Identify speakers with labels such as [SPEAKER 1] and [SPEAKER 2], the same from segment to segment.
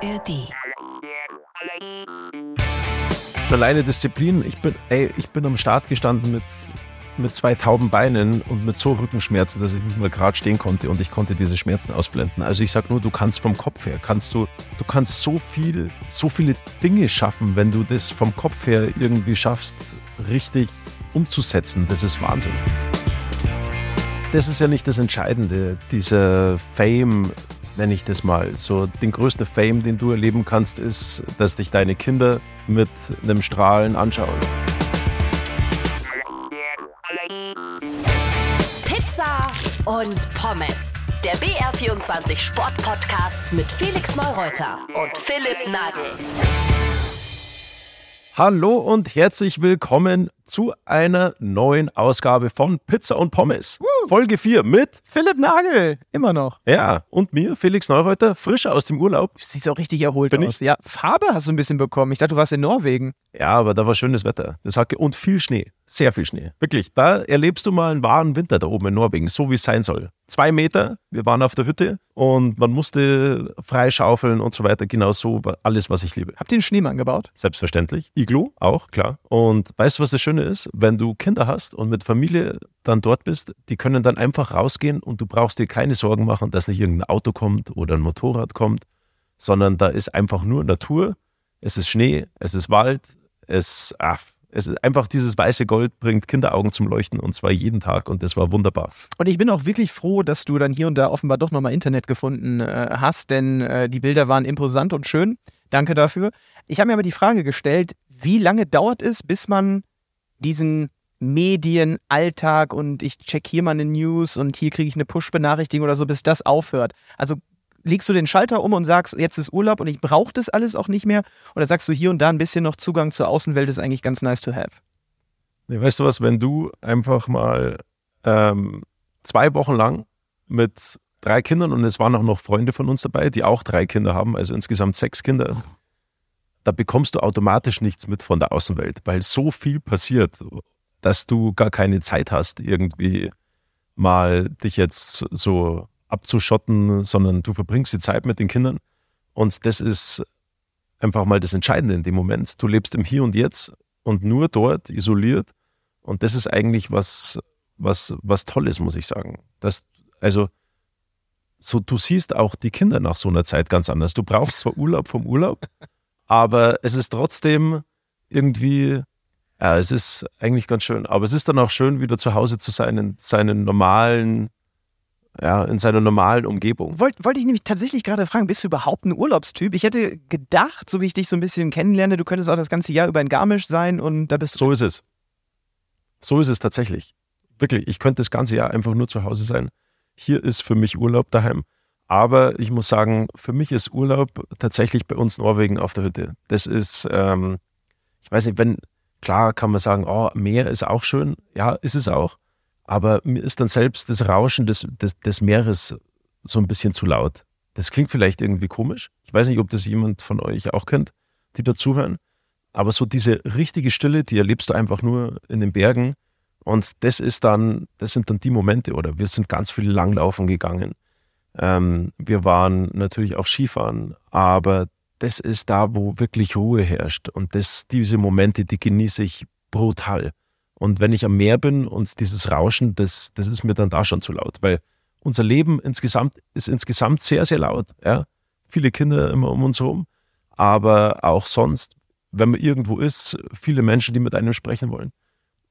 [SPEAKER 1] ARD.
[SPEAKER 2] Schon alleine Disziplin. Ich bin, ey, ich bin am Start gestanden mit, mit zwei tauben Beinen und mit so Rückenschmerzen, dass ich nicht mehr gerade stehen konnte und ich konnte diese Schmerzen ausblenden. Also ich sag nur, du kannst vom Kopf her, kannst du, du kannst so viel, so viele Dinge schaffen, wenn du das vom Kopf her irgendwie schaffst, richtig umzusetzen. Das ist Wahnsinn. Das ist ja nicht das Entscheidende, dieser Fame, nenne ich das mal. So den größten Fame, den du erleben kannst, ist, dass dich deine Kinder mit einem Strahlen anschauen.
[SPEAKER 1] Pizza und Pommes. Der BR24 Sport-Podcast mit Felix Neureuter und Philipp Nagel.
[SPEAKER 2] Hallo und herzlich willkommen zu einer neuen Ausgabe von Pizza und Pommes. Folge 4 mit
[SPEAKER 3] Philipp Nagel, immer noch.
[SPEAKER 2] Ja, und mir, Felix Neureuter, frisch aus dem Urlaub.
[SPEAKER 3] Sieht auch richtig erholt
[SPEAKER 2] Bin
[SPEAKER 3] aus. Ja, Farbe hast du ein bisschen bekommen. Ich dachte, du warst in Norwegen.
[SPEAKER 2] Ja, aber da war schönes Wetter. Das hat und viel Schnee. Sehr viel Schnee. Wirklich, da erlebst du mal einen wahren Winter da oben in Norwegen, so wie es sein soll. Zwei Meter, wir waren auf der Hütte und man musste freischaufeln und so weiter. Genau so war alles, was ich liebe.
[SPEAKER 3] Habt ihr einen Schneemann gebaut?
[SPEAKER 2] Selbstverständlich. Iglu auch, klar. Und weißt du, was das Schöne ist? Wenn du Kinder hast und mit Familie dann dort bist, die können dann einfach rausgehen und du brauchst dir keine Sorgen machen, dass nicht irgendein Auto kommt oder ein Motorrad kommt, sondern da ist einfach nur Natur. Es ist Schnee, es ist Wald, es, ach, es ist einfach dieses weiße Gold bringt Kinderaugen zum Leuchten und zwar jeden Tag und das war wunderbar.
[SPEAKER 3] Und ich bin auch wirklich froh, dass du dann hier und da offenbar doch nochmal Internet gefunden äh, hast, denn äh, die Bilder waren imposant und schön. Danke dafür. Ich habe mir aber die Frage gestellt, wie lange dauert es, bis man diesen Medienalltag und ich check hier mal eine News und hier kriege ich eine Push-Benachrichtigung oder so, bis das aufhört? Also legst du den Schalter um und sagst, jetzt ist Urlaub und ich brauche das alles auch nicht mehr? Oder sagst du hier und da ein bisschen noch Zugang zur Außenwelt ist eigentlich ganz nice to have?
[SPEAKER 2] Weißt du was, wenn du einfach mal ähm, zwei Wochen lang mit drei Kindern und es waren auch noch Freunde von uns dabei, die auch drei Kinder haben, also insgesamt sechs Kinder, da bekommst du automatisch nichts mit von der Außenwelt, weil so viel passiert, dass du gar keine Zeit hast, irgendwie mal dich jetzt so abzuschotten, sondern du verbringst die Zeit mit den Kindern und das ist einfach mal das Entscheidende in dem Moment. Du lebst im Hier und Jetzt und nur dort isoliert und das ist eigentlich was, was, was Tolles, muss ich sagen. Das, also, so, du siehst auch die Kinder nach so einer Zeit ganz anders. Du brauchst zwar Urlaub vom Urlaub, aber es ist trotzdem irgendwie, ja, es ist eigentlich ganz schön. Aber es ist dann auch schön, wieder zu Hause zu sein, in seinen normalen, ja, in seiner normalen Umgebung.
[SPEAKER 3] Wollte wollte ich nämlich tatsächlich gerade fragen, bist du überhaupt ein Urlaubstyp? Ich hätte gedacht, so wie ich dich so ein bisschen kennenlerne, du könntest auch das ganze Jahr über in Garmisch sein und da bist du.
[SPEAKER 2] So ist es. So ist es tatsächlich. Wirklich, ich könnte das ganze Jahr einfach nur zu Hause sein. Hier ist für mich Urlaub daheim. Aber ich muss sagen, für mich ist Urlaub tatsächlich bei uns Norwegen auf der Hütte. Das ist, ähm, ich weiß nicht, wenn, klar kann man sagen, oh, Meer ist auch schön. Ja, ist es auch. Aber mir ist dann selbst das Rauschen des, des, des Meeres so ein bisschen zu laut. Das klingt vielleicht irgendwie komisch. Ich weiß nicht, ob das jemand von euch auch kennt, die dazuhören. Aber so diese richtige Stille, die erlebst du einfach nur in den Bergen. Und das ist dann, das sind dann die Momente, oder wir sind ganz viel langlaufen gegangen. Ähm, wir waren natürlich auch Skifahren, aber das ist da, wo wirklich Ruhe herrscht. Und das, diese Momente, die genieße ich brutal. Und wenn ich am Meer bin und dieses Rauschen, das, das ist mir dann da schon zu laut, weil unser Leben insgesamt ist insgesamt sehr, sehr laut. Ja? Viele Kinder immer um uns herum, aber auch sonst, wenn man irgendwo ist, viele Menschen, die mit einem sprechen wollen.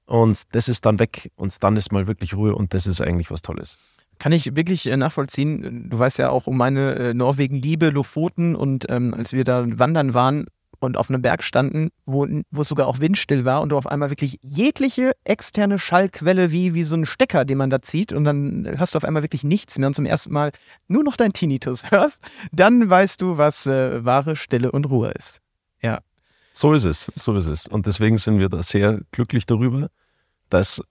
[SPEAKER 2] Und das ist dann weg und dann ist mal wirklich Ruhe und das ist eigentlich was Tolles.
[SPEAKER 3] Kann ich wirklich äh, nachvollziehen. Du weißt ja auch um meine äh, Norwegen-Liebe, Lofoten und ähm, als wir da wandern waren und auf einem Berg standen, wo, wo es sogar auch windstill war und du auf einmal wirklich jegliche externe Schallquelle wie, wie so ein Stecker, den man da zieht und dann hast du auf einmal wirklich nichts mehr und zum ersten Mal nur noch dein Tinnitus hörst, dann weißt du, was äh, wahre Stille und Ruhe ist. Ja.
[SPEAKER 2] So ist es, so ist es. Und deswegen sind wir da sehr glücklich darüber, dass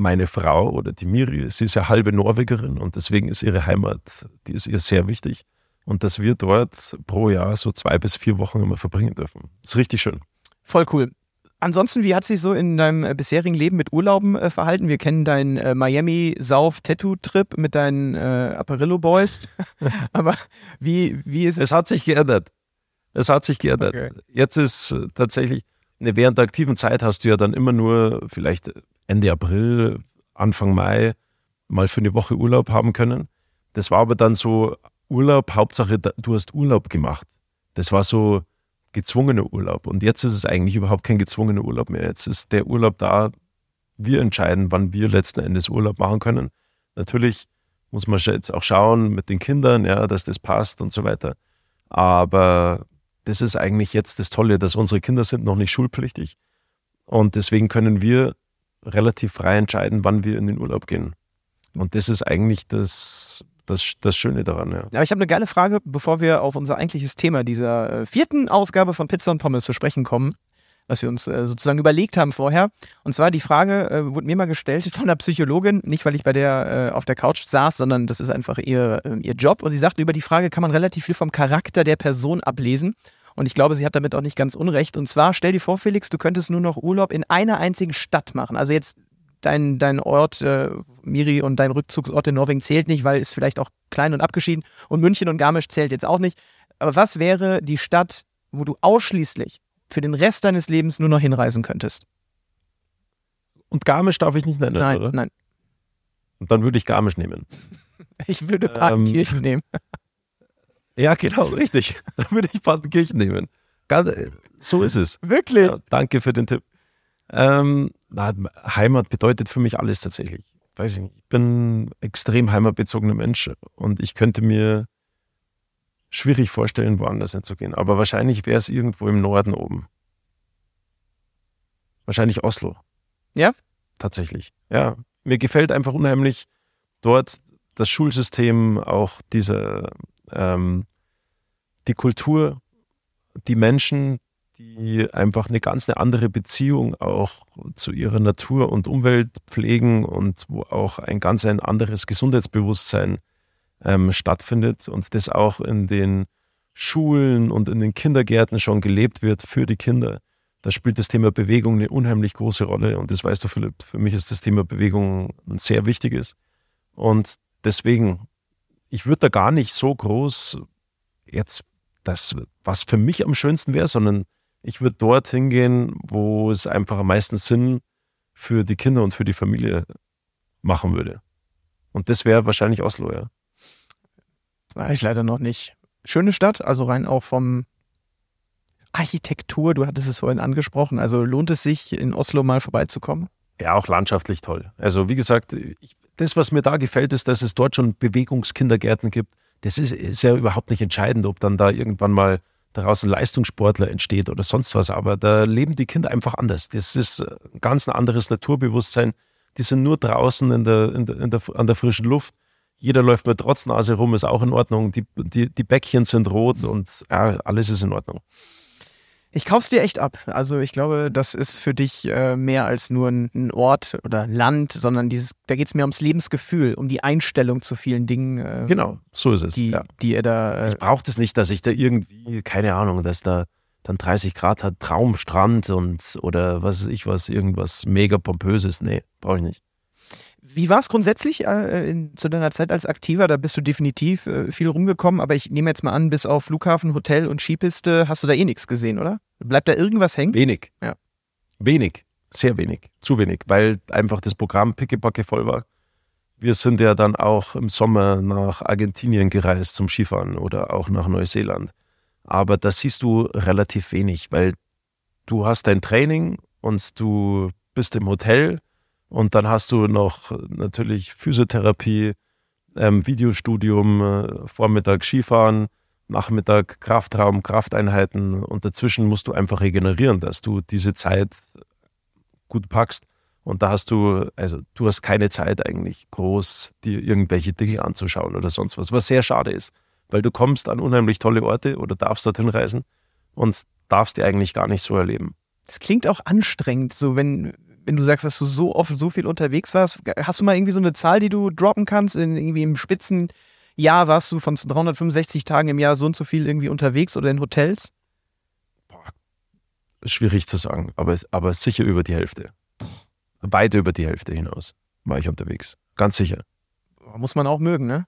[SPEAKER 2] meine Frau oder die Miri, sie ist ja halbe Norwegerin und deswegen ist ihre Heimat, die ist ihr sehr wichtig. Und dass wir dort pro Jahr so zwei bis vier Wochen immer verbringen dürfen. Das ist richtig schön.
[SPEAKER 3] Voll cool. Ansonsten, wie hat sich so in deinem äh, bisherigen Leben mit Urlauben äh, verhalten? Wir kennen deinen äh, Miami-Sauf-Tattoo-Trip mit deinen äh, Apparillo-Boys. Aber wie, wie ist es?
[SPEAKER 2] Es hat sich geändert. Es hat sich geändert.
[SPEAKER 3] Okay.
[SPEAKER 2] Jetzt ist äh, tatsächlich, während der aktiven Zeit hast du ja dann immer nur vielleicht Ende April, Anfang Mai mal für eine Woche Urlaub haben können. Das war aber dann so Urlaub, Hauptsache du hast Urlaub gemacht. Das war so gezwungener Urlaub. Und jetzt ist es eigentlich überhaupt kein gezwungener Urlaub mehr. Jetzt ist der Urlaub da, wir entscheiden, wann wir letzten Endes Urlaub machen können. Natürlich muss man jetzt auch schauen mit den Kindern, ja, dass das passt und so weiter. Aber das ist eigentlich jetzt das Tolle, dass unsere Kinder sind noch nicht schulpflichtig. Und deswegen können wir relativ frei entscheiden, wann wir in den Urlaub gehen. Und das ist eigentlich das, das, das Schöne daran, ja.
[SPEAKER 3] Ja, ich habe eine geile Frage, bevor wir auf unser eigentliches Thema dieser äh, vierten Ausgabe von Pizza und Pommes zu sprechen kommen, was wir uns äh, sozusagen überlegt haben vorher. Und zwar die Frage äh, wurde mir mal gestellt von einer Psychologin, nicht weil ich bei der äh, auf der Couch saß, sondern das ist einfach ihr, äh, ihr Job. Und sie sagte, über die Frage kann man relativ viel vom Charakter der Person ablesen. Und ich glaube, sie hat damit auch nicht ganz unrecht. Und zwar, stell dir vor, Felix, du könntest nur noch Urlaub in einer einzigen Stadt machen. Also jetzt dein, dein Ort, äh, Miri, und dein Rückzugsort in Norwegen zählt nicht, weil ist vielleicht auch klein und abgeschieden. Und München und Garmisch zählt jetzt auch nicht. Aber was wäre die Stadt, wo du ausschließlich für den Rest deines Lebens nur noch hinreisen könntest?
[SPEAKER 2] Und Garmisch darf ich nicht nennen,
[SPEAKER 3] nein,
[SPEAKER 2] oder?
[SPEAKER 3] nein.
[SPEAKER 2] Und dann würde ich Garmisch nehmen.
[SPEAKER 3] Ich würde Partenkirchen nehmen.
[SPEAKER 2] Ja, genau, richtig. Dann würde ich Partenkirchen nehmen. So ist es.
[SPEAKER 3] Wirklich?
[SPEAKER 2] Ja, danke für den Tipp. Ähm, na, Heimat bedeutet für mich alles tatsächlich. Weiß ich nicht. Ich bin ein extrem heimatbezogener Mensch und ich könnte mir schwierig vorstellen, woanders hinzugehen. Aber wahrscheinlich wäre es irgendwo im Norden oben. Wahrscheinlich Oslo.
[SPEAKER 3] Ja?
[SPEAKER 2] Tatsächlich. Ja. Mir gefällt einfach unheimlich dort das Schulsystem, auch diese, ähm, die Kultur, die Menschen, die einfach eine ganz eine andere Beziehung auch zu ihrer Natur und Umwelt pflegen und wo auch ein ganz ein anderes Gesundheitsbewusstsein ähm, stattfindet und das auch in den Schulen und in den Kindergärten schon gelebt wird für die Kinder. Da spielt das Thema Bewegung eine unheimlich große Rolle und das weißt du, Philipp, für mich ist das Thema Bewegung ein sehr wichtiges. Und deswegen, ich würde da gar nicht so groß jetzt das, was für mich am schönsten wäre, sondern ich würde dort hingehen, wo es einfach am meisten Sinn für die Kinder und für die Familie machen würde. Und das wäre wahrscheinlich Oslo, ja.
[SPEAKER 3] War ich leider noch nicht. Schöne Stadt, also rein auch vom Architektur, du hattest es vorhin angesprochen. Also lohnt es sich, in Oslo mal vorbeizukommen?
[SPEAKER 2] Ja, auch landschaftlich toll. Also wie gesagt, ich, das, was mir da gefällt, ist, dass es dort schon Bewegungskindergärten gibt. Das ist, ist ja überhaupt nicht entscheidend, ob dann da irgendwann mal daraus ein Leistungssportler entsteht oder sonst was. Aber da leben die Kinder einfach anders. Das ist ein ganz ein anderes Naturbewusstsein. Die sind nur draußen in der, in der, in der, an der frischen Luft. Jeder läuft mit Trotznase rum, ist auch in Ordnung. Die, die, die Bäckchen sind rot und ja, alles ist in Ordnung.
[SPEAKER 3] Ich kauf's dir echt ab. Also ich glaube, das ist für dich äh, mehr als nur ein, ein Ort oder Land, sondern dieses, da geht's mehr ums Lebensgefühl, um die Einstellung zu vielen Dingen, äh,
[SPEAKER 2] Genau, so ist es.
[SPEAKER 3] die,
[SPEAKER 2] ja.
[SPEAKER 3] die ihr da. Äh,
[SPEAKER 2] Ich brauche das nicht, dass ich da irgendwie, keine Ahnung, dass da dann 30 Grad hat, Traumstrand und oder was weiß ich was, irgendwas mega pompöses. Nee, brauche ich nicht.
[SPEAKER 3] Wie war es grundsätzlich äh, in, zu deiner Zeit als Aktiver? Da bist du definitiv äh, viel rumgekommen, aber ich nehme jetzt mal an, bis auf Flughafen, Hotel und Skipiste hast du da eh nichts gesehen, oder? Bleibt da irgendwas hängen?
[SPEAKER 2] Wenig.
[SPEAKER 3] Ja.
[SPEAKER 2] Wenig. Sehr wenig. Zu wenig, weil einfach das Programm pickepacke voll war. Wir sind ja dann auch im Sommer nach Argentinien gereist zum Skifahren oder auch nach Neuseeland. Aber da siehst du relativ wenig, weil du hast dein Training und du bist im Hotel und dann hast du noch natürlich Physiotherapie, ähm, Videostudium, äh, Vormittag Skifahren, Nachmittag Kraftraum, Krafteinheiten und dazwischen musst du einfach regenerieren, dass du diese Zeit gut packst. Und da hast du, also du hast keine Zeit eigentlich groß, dir irgendwelche Dinge anzuschauen oder sonst was, was sehr schade ist, weil du kommst an unheimlich tolle Orte oder darfst dorthin reisen und darfst die eigentlich gar nicht so erleben.
[SPEAKER 3] Das klingt auch anstrengend, so wenn, wenn du sagst, dass du so oft so viel unterwegs warst. Hast du mal irgendwie so eine Zahl, die du droppen kannst? In, irgendwie im Spitzenjahr warst du von 365 Tagen im Jahr so und so viel irgendwie unterwegs oder in Hotels?
[SPEAKER 2] Schwierig zu sagen, aber, aber sicher über die Hälfte. Weit über die Hälfte hinaus war ich unterwegs. Ganz sicher.
[SPEAKER 3] Muss man auch mögen, ne?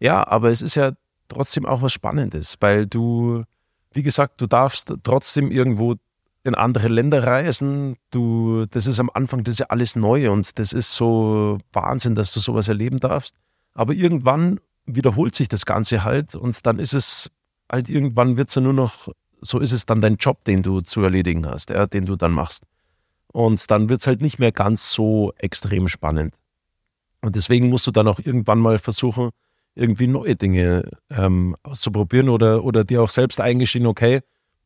[SPEAKER 2] Ja, aber es ist ja trotzdem auch was Spannendes, weil du wie gesagt, du darfst trotzdem irgendwo in andere Länder reisen. Du, das ist am Anfang, das ist ja alles neu und das ist so Wahnsinn, dass du sowas erleben darfst. Aber irgendwann wiederholt sich das Ganze halt und dann ist es halt irgendwann wird es ja nur noch, so ist es dann dein Job, den du zu erledigen hast, ja, den du dann machst. Und dann wird es halt nicht mehr ganz so extrem spannend. Und deswegen musst du dann auch irgendwann mal versuchen, irgendwie neue Dinge ähm, auszuprobieren oder, oder dir auch selbst eingestehen, okay,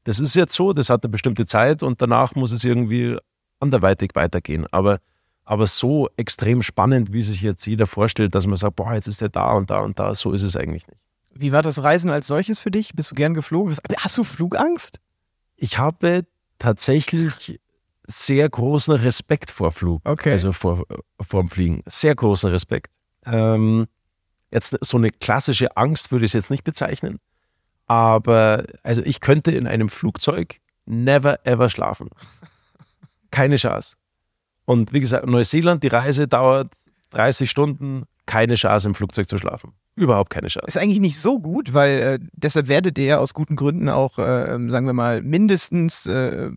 [SPEAKER 2] das ist jetzt so, das hat eine bestimmte Zeit und danach muss es irgendwie anderweitig weitergehen. Aber, aber so extrem spannend, wie sich jetzt jeder vorstellt, dass man sagt, boah, jetzt ist der da und da und da, so ist es eigentlich nicht.
[SPEAKER 3] Wie war das Reisen als solches für dich? Bist du gern geflogen? Hast du Flugangst?
[SPEAKER 2] Ich habe tatsächlich sehr großen Respekt vor Flug.
[SPEAKER 3] Okay.
[SPEAKER 2] Also vor, vor dem Fliegen. Sehr großen Respekt. Ähm, jetzt so eine klassische Angst würde ich es jetzt nicht bezeichnen. Aber also ich könnte in einem Flugzeug never ever schlafen. Keine Chance. Und wie gesagt, Neuseeland, die Reise dauert 30 Stunden, keine Chance im Flugzeug zu schlafen. Überhaupt keine Chance.
[SPEAKER 3] Ist eigentlich nicht so gut, weil äh, deshalb werdet ihr aus guten Gründen auch, äh, sagen wir mal, mindestens äh,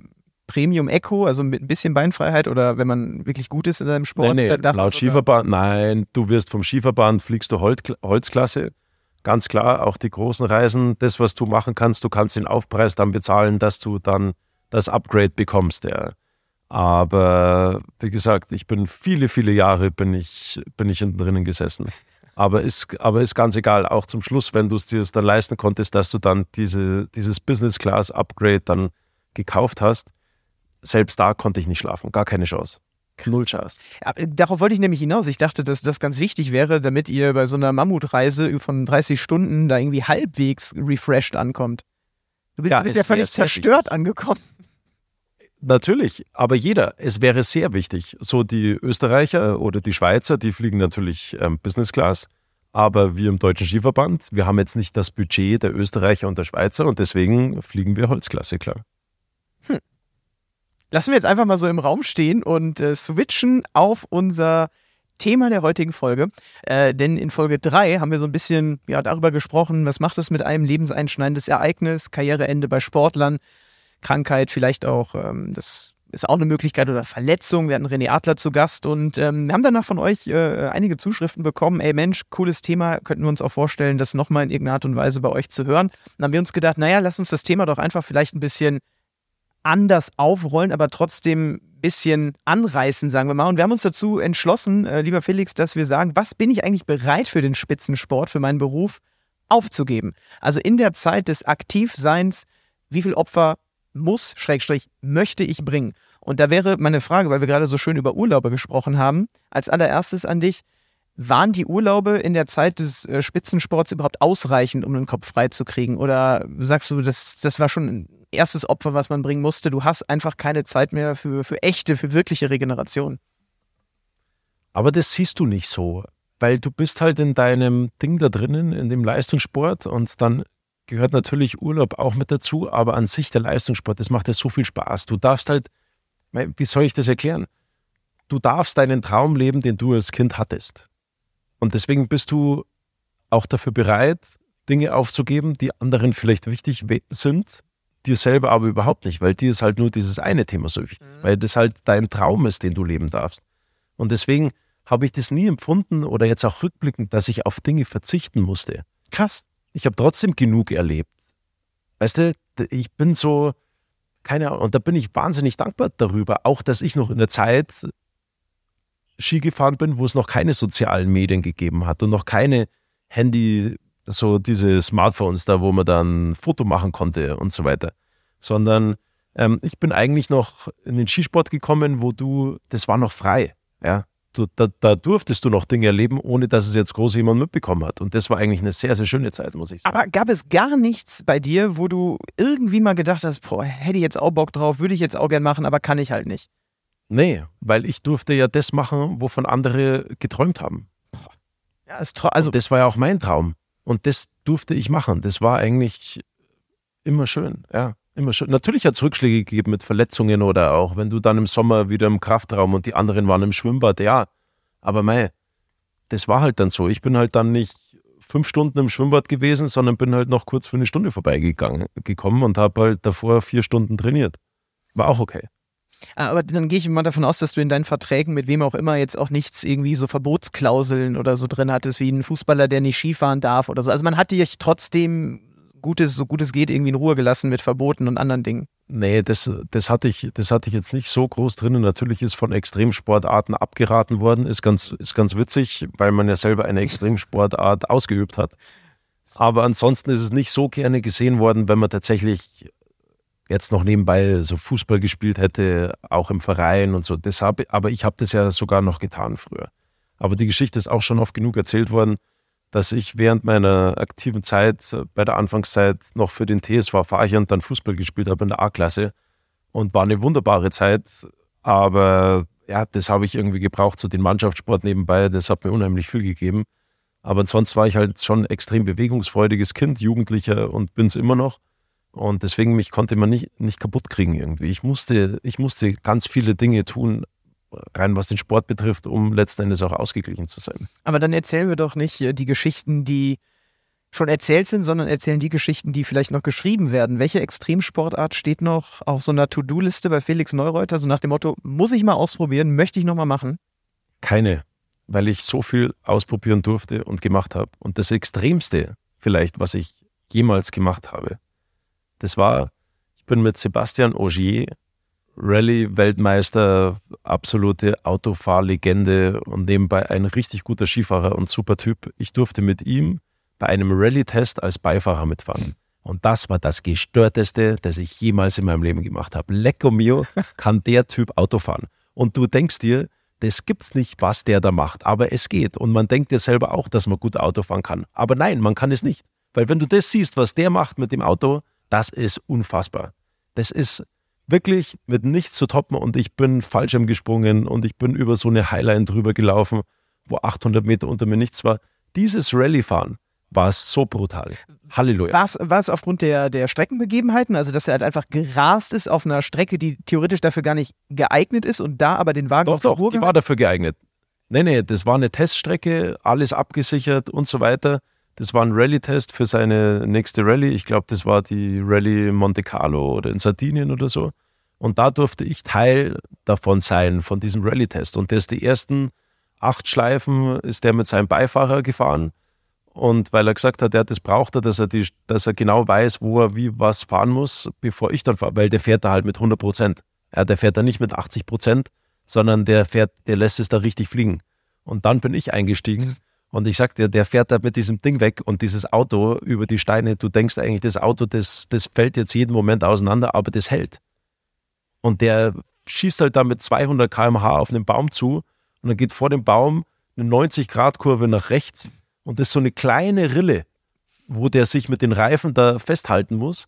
[SPEAKER 3] Premium Echo, also mit ein bisschen Beinfreiheit oder wenn man wirklich gut ist in seinem Sport.
[SPEAKER 2] Nee, nee, laut Skiverband, nein, du wirst vom Skiverband, fliegst du Holz, Holzklasse. Ganz klar, auch die großen Reisen, das, was du machen kannst, du kannst den Aufpreis dann bezahlen, dass du dann das Upgrade bekommst. Ja. Aber wie gesagt, ich bin viele, viele Jahre bin ich, bin ich hinten drinnen gesessen. Aber ist, aber ist ganz egal, auch zum Schluss, wenn du es dir dann leisten konntest, dass du dann diese, dieses Business Class Upgrade dann gekauft hast, selbst da konnte ich nicht schlafen, gar keine Chance. Null Chance.
[SPEAKER 3] Darauf wollte ich nämlich hinaus. Ich dachte, dass das ganz wichtig wäre, damit ihr bei so einer Mammutreise von 30 Stunden da irgendwie halbwegs refreshed ankommt. Du bist ja, du bist ja völlig zerstört wichtig. angekommen.
[SPEAKER 2] Natürlich, aber jeder. Es wäre sehr wichtig. So die Österreicher oder die Schweizer, die fliegen natürlich ähm, Business Class. Aber wir im Deutschen Skiverband, wir haben jetzt nicht das Budget der Österreicher und der Schweizer und deswegen fliegen wir Holzklasse, klar.
[SPEAKER 3] Lassen wir jetzt einfach mal so im Raum stehen und äh, switchen auf unser Thema der heutigen Folge. Äh, denn in Folge 3 haben wir so ein bisschen ja, darüber gesprochen, was macht es mit einem lebenseinschneidendes Ereignis, Karriereende bei Sportlern, Krankheit, vielleicht auch, ähm, das ist auch eine Möglichkeit, oder Verletzung. Wir hatten René Adler zu Gast und ähm, haben danach von euch äh, einige Zuschriften bekommen. Ey Mensch, cooles Thema, könnten wir uns auch vorstellen, das nochmal in irgendeiner Art und Weise bei euch zu hören. Dann haben wir uns gedacht, naja, lass uns das Thema doch einfach vielleicht ein bisschen anders aufrollen, aber trotzdem ein bisschen anreißen, sagen wir mal. Und wir haben uns dazu entschlossen, äh, lieber Felix, dass wir sagen, was bin ich eigentlich bereit für den Spitzensport, für meinen Beruf aufzugeben? Also in der Zeit des Aktivseins, wie viel Opfer muss, Schrägstrich, möchte ich bringen? Und da wäre meine Frage, weil wir gerade so schön über Urlaube gesprochen haben, als allererstes an dich. Waren die Urlaube in der Zeit des äh, Spitzensports überhaupt ausreichend, um den Kopf frei zu kriegen? Oder sagst du, das, das war schon ein erstes Opfer, was man bringen musste? Du hast einfach keine Zeit mehr für, für echte, für wirkliche Regeneration.
[SPEAKER 2] Aber das siehst du nicht so, weil du bist halt in deinem Ding da drinnen, in dem Leistungssport und dann gehört natürlich Urlaub auch mit dazu, aber an sich der Leistungssport, das macht ja so viel Spaß. Du darfst halt, wie soll ich das erklären? Du darfst deinen Traum leben, den du als Kind hattest. Und deswegen bist du auch dafür bereit, Dinge aufzugeben, die anderen vielleicht wichtig sind, dir selber aber überhaupt nicht, weil dir ist halt nur dieses eine Thema so wichtig, mhm. weil das halt dein Traum ist, den du leben darfst. Und deswegen habe ich das nie empfunden oder jetzt auch rückblickend, dass ich auf Dinge verzichten musste. Krass. Ich habe trotzdem genug erlebt. Weißt du, ich bin so, keine Ahnung, und da bin ich wahnsinnig dankbar darüber, auch dass ich noch in der Zeit Ski gefahren bin, wo es noch keine sozialen Medien gegeben hat und noch keine Handy, so diese Smartphones da, wo man dann Foto machen konnte und so weiter. Sondern ähm, ich bin eigentlich noch in den Skisport gekommen, wo du, das war noch frei. Ja. Du, da, da, durftest du noch Dinge erleben, ohne dass es jetzt groß jemand mitbekommen hat. Und das war eigentlich eine sehr, sehr schöne Zeit, muss ich sagen.
[SPEAKER 3] Aber gab es gar nichts bei dir, wo du irgendwie mal gedacht hast, boah, hätte ich jetzt auch Bock drauf, würde ich jetzt auch gern machen, aber kann ich halt nicht?
[SPEAKER 2] Nee, weil ich durfte ja das machen, wovon andere geträumt haben. Ja, also das war ja auch mein Traum. Und das durfte ich machen. Das war eigentlich immer schön, ja. Immer schön. Natürlich hat es Rückschläge gegeben mit Verletzungen oder auch, wenn du dann im Sommer wieder im Kraftraum und die anderen waren im Schwimmbad, ja. Aber mei, das war halt dann so. Ich bin halt dann nicht fünf Stunden im Schwimmbad gewesen, sondern bin halt noch kurz für eine Stunde vorbeigegangen gekommen und habe halt davor vier Stunden trainiert. War auch okay.
[SPEAKER 3] Ah, aber dann gehe ich mal davon aus, dass du in deinen Verträgen mit wem auch immer jetzt auch nichts irgendwie so Verbotsklauseln oder so drin hattest, wie ein Fußballer, der nicht Skifahren darf oder so. Also man hat dich trotzdem Gutes, so gut es geht, irgendwie in Ruhe gelassen mit Verboten und anderen Dingen.
[SPEAKER 2] Nee, das, das, hatte ich, das hatte ich jetzt nicht so groß drin. Natürlich ist von Extremsportarten abgeraten worden. Ist ganz, ist ganz witzig, weil man ja selber eine Extremsportart ausgeübt hat. Aber ansonsten ist es nicht so gerne gesehen worden, wenn man tatsächlich jetzt noch nebenbei so Fußball gespielt hätte, auch im Verein und so. Deshalb, aber ich habe das ja sogar noch getan früher. Aber die Geschichte ist auch schon oft genug erzählt worden, dass ich während meiner aktiven Zeit, bei der Anfangszeit, noch für den TSV Farchern dann Fußball gespielt habe in der A-Klasse. Und war eine wunderbare Zeit. Aber ja, das habe ich irgendwie gebraucht, so den Mannschaftssport nebenbei. Das hat mir unheimlich viel gegeben. Aber sonst war ich halt schon ein extrem bewegungsfreudiges Kind, Jugendlicher und bin es immer noch. Und deswegen mich konnte man nicht, nicht kaputt kriegen irgendwie. Ich musste, ich musste ganz viele Dinge tun, rein was den Sport betrifft, um letzten Endes auch ausgeglichen zu sein.
[SPEAKER 3] Aber dann erzählen wir doch nicht die Geschichten, die schon erzählt sind, sondern erzählen die Geschichten, die vielleicht noch geschrieben werden. Welche Extremsportart steht noch auf so einer To-Do-Liste bei Felix Neureuter, so nach dem Motto, muss ich mal ausprobieren, möchte ich noch mal machen?
[SPEAKER 2] Keine, weil ich so viel ausprobieren durfte und gemacht habe. Und das Extremste vielleicht, was ich jemals gemacht habe, das war, ich bin mit Sebastian Ogier, Rallye-Weltmeister, absolute Autofahrlegende und nebenbei ein richtig guter Skifahrer und super Typ. Ich durfte mit ihm bei einem Rallye-Test als Beifahrer mitfahren. Und das war das gestörteste, das ich jemals in meinem Leben gemacht habe. Lecco mio, kann der Typ Auto fahren. Und du denkst dir, das gibt's nicht, was der da macht, aber es geht. Und man denkt dir selber auch, dass man gut Auto fahren kann. Aber nein, man kann es nicht. Weil wenn du das siehst, was der macht mit dem Auto, das ist unfassbar. Das ist wirklich mit nichts zu toppen und ich bin Fallschirm gesprungen und ich bin über so eine Highline drüber gelaufen, wo 800 Meter unter mir nichts war. Dieses Rallye-Fahren war so brutal. Halleluja.
[SPEAKER 3] War es aufgrund der, der Streckenbegebenheiten, also dass er halt einfach gerast ist auf einer Strecke, die theoretisch dafür gar nicht geeignet ist und da aber den Wagen
[SPEAKER 2] doch,
[SPEAKER 3] auf der
[SPEAKER 2] Doch, die war dafür geeignet. Nee, nee, das war eine Teststrecke, alles abgesichert und so weiter. Das war ein Rallye-Test für seine nächste Rallye. Ich glaube, das war die Rallye Monte Carlo oder in Sardinien oder so. Und da durfte ich Teil davon sein, von diesem Rallye-Test. Und der ist die ersten acht Schleifen, ist der mit seinem Beifahrer gefahren. Und weil er gesagt hat, ja, das braucht er, dass er, die, dass er genau weiß, wo er wie was fahren muss, bevor ich dann fahre. Weil der fährt da halt mit 100 Prozent. Ja, der fährt da nicht mit 80 Prozent, sondern der fährt, der lässt es da richtig fliegen. Und dann bin ich eingestiegen und ich sag dir, der fährt da mit diesem Ding weg und dieses Auto über die Steine, du denkst eigentlich, das Auto, das, das fällt jetzt jeden Moment auseinander, aber das hält. Und der schießt halt da mit 200 km/h auf einen Baum zu und dann geht vor dem Baum eine 90-Grad-Kurve nach rechts und das ist so eine kleine Rille, wo der sich mit den Reifen da festhalten muss,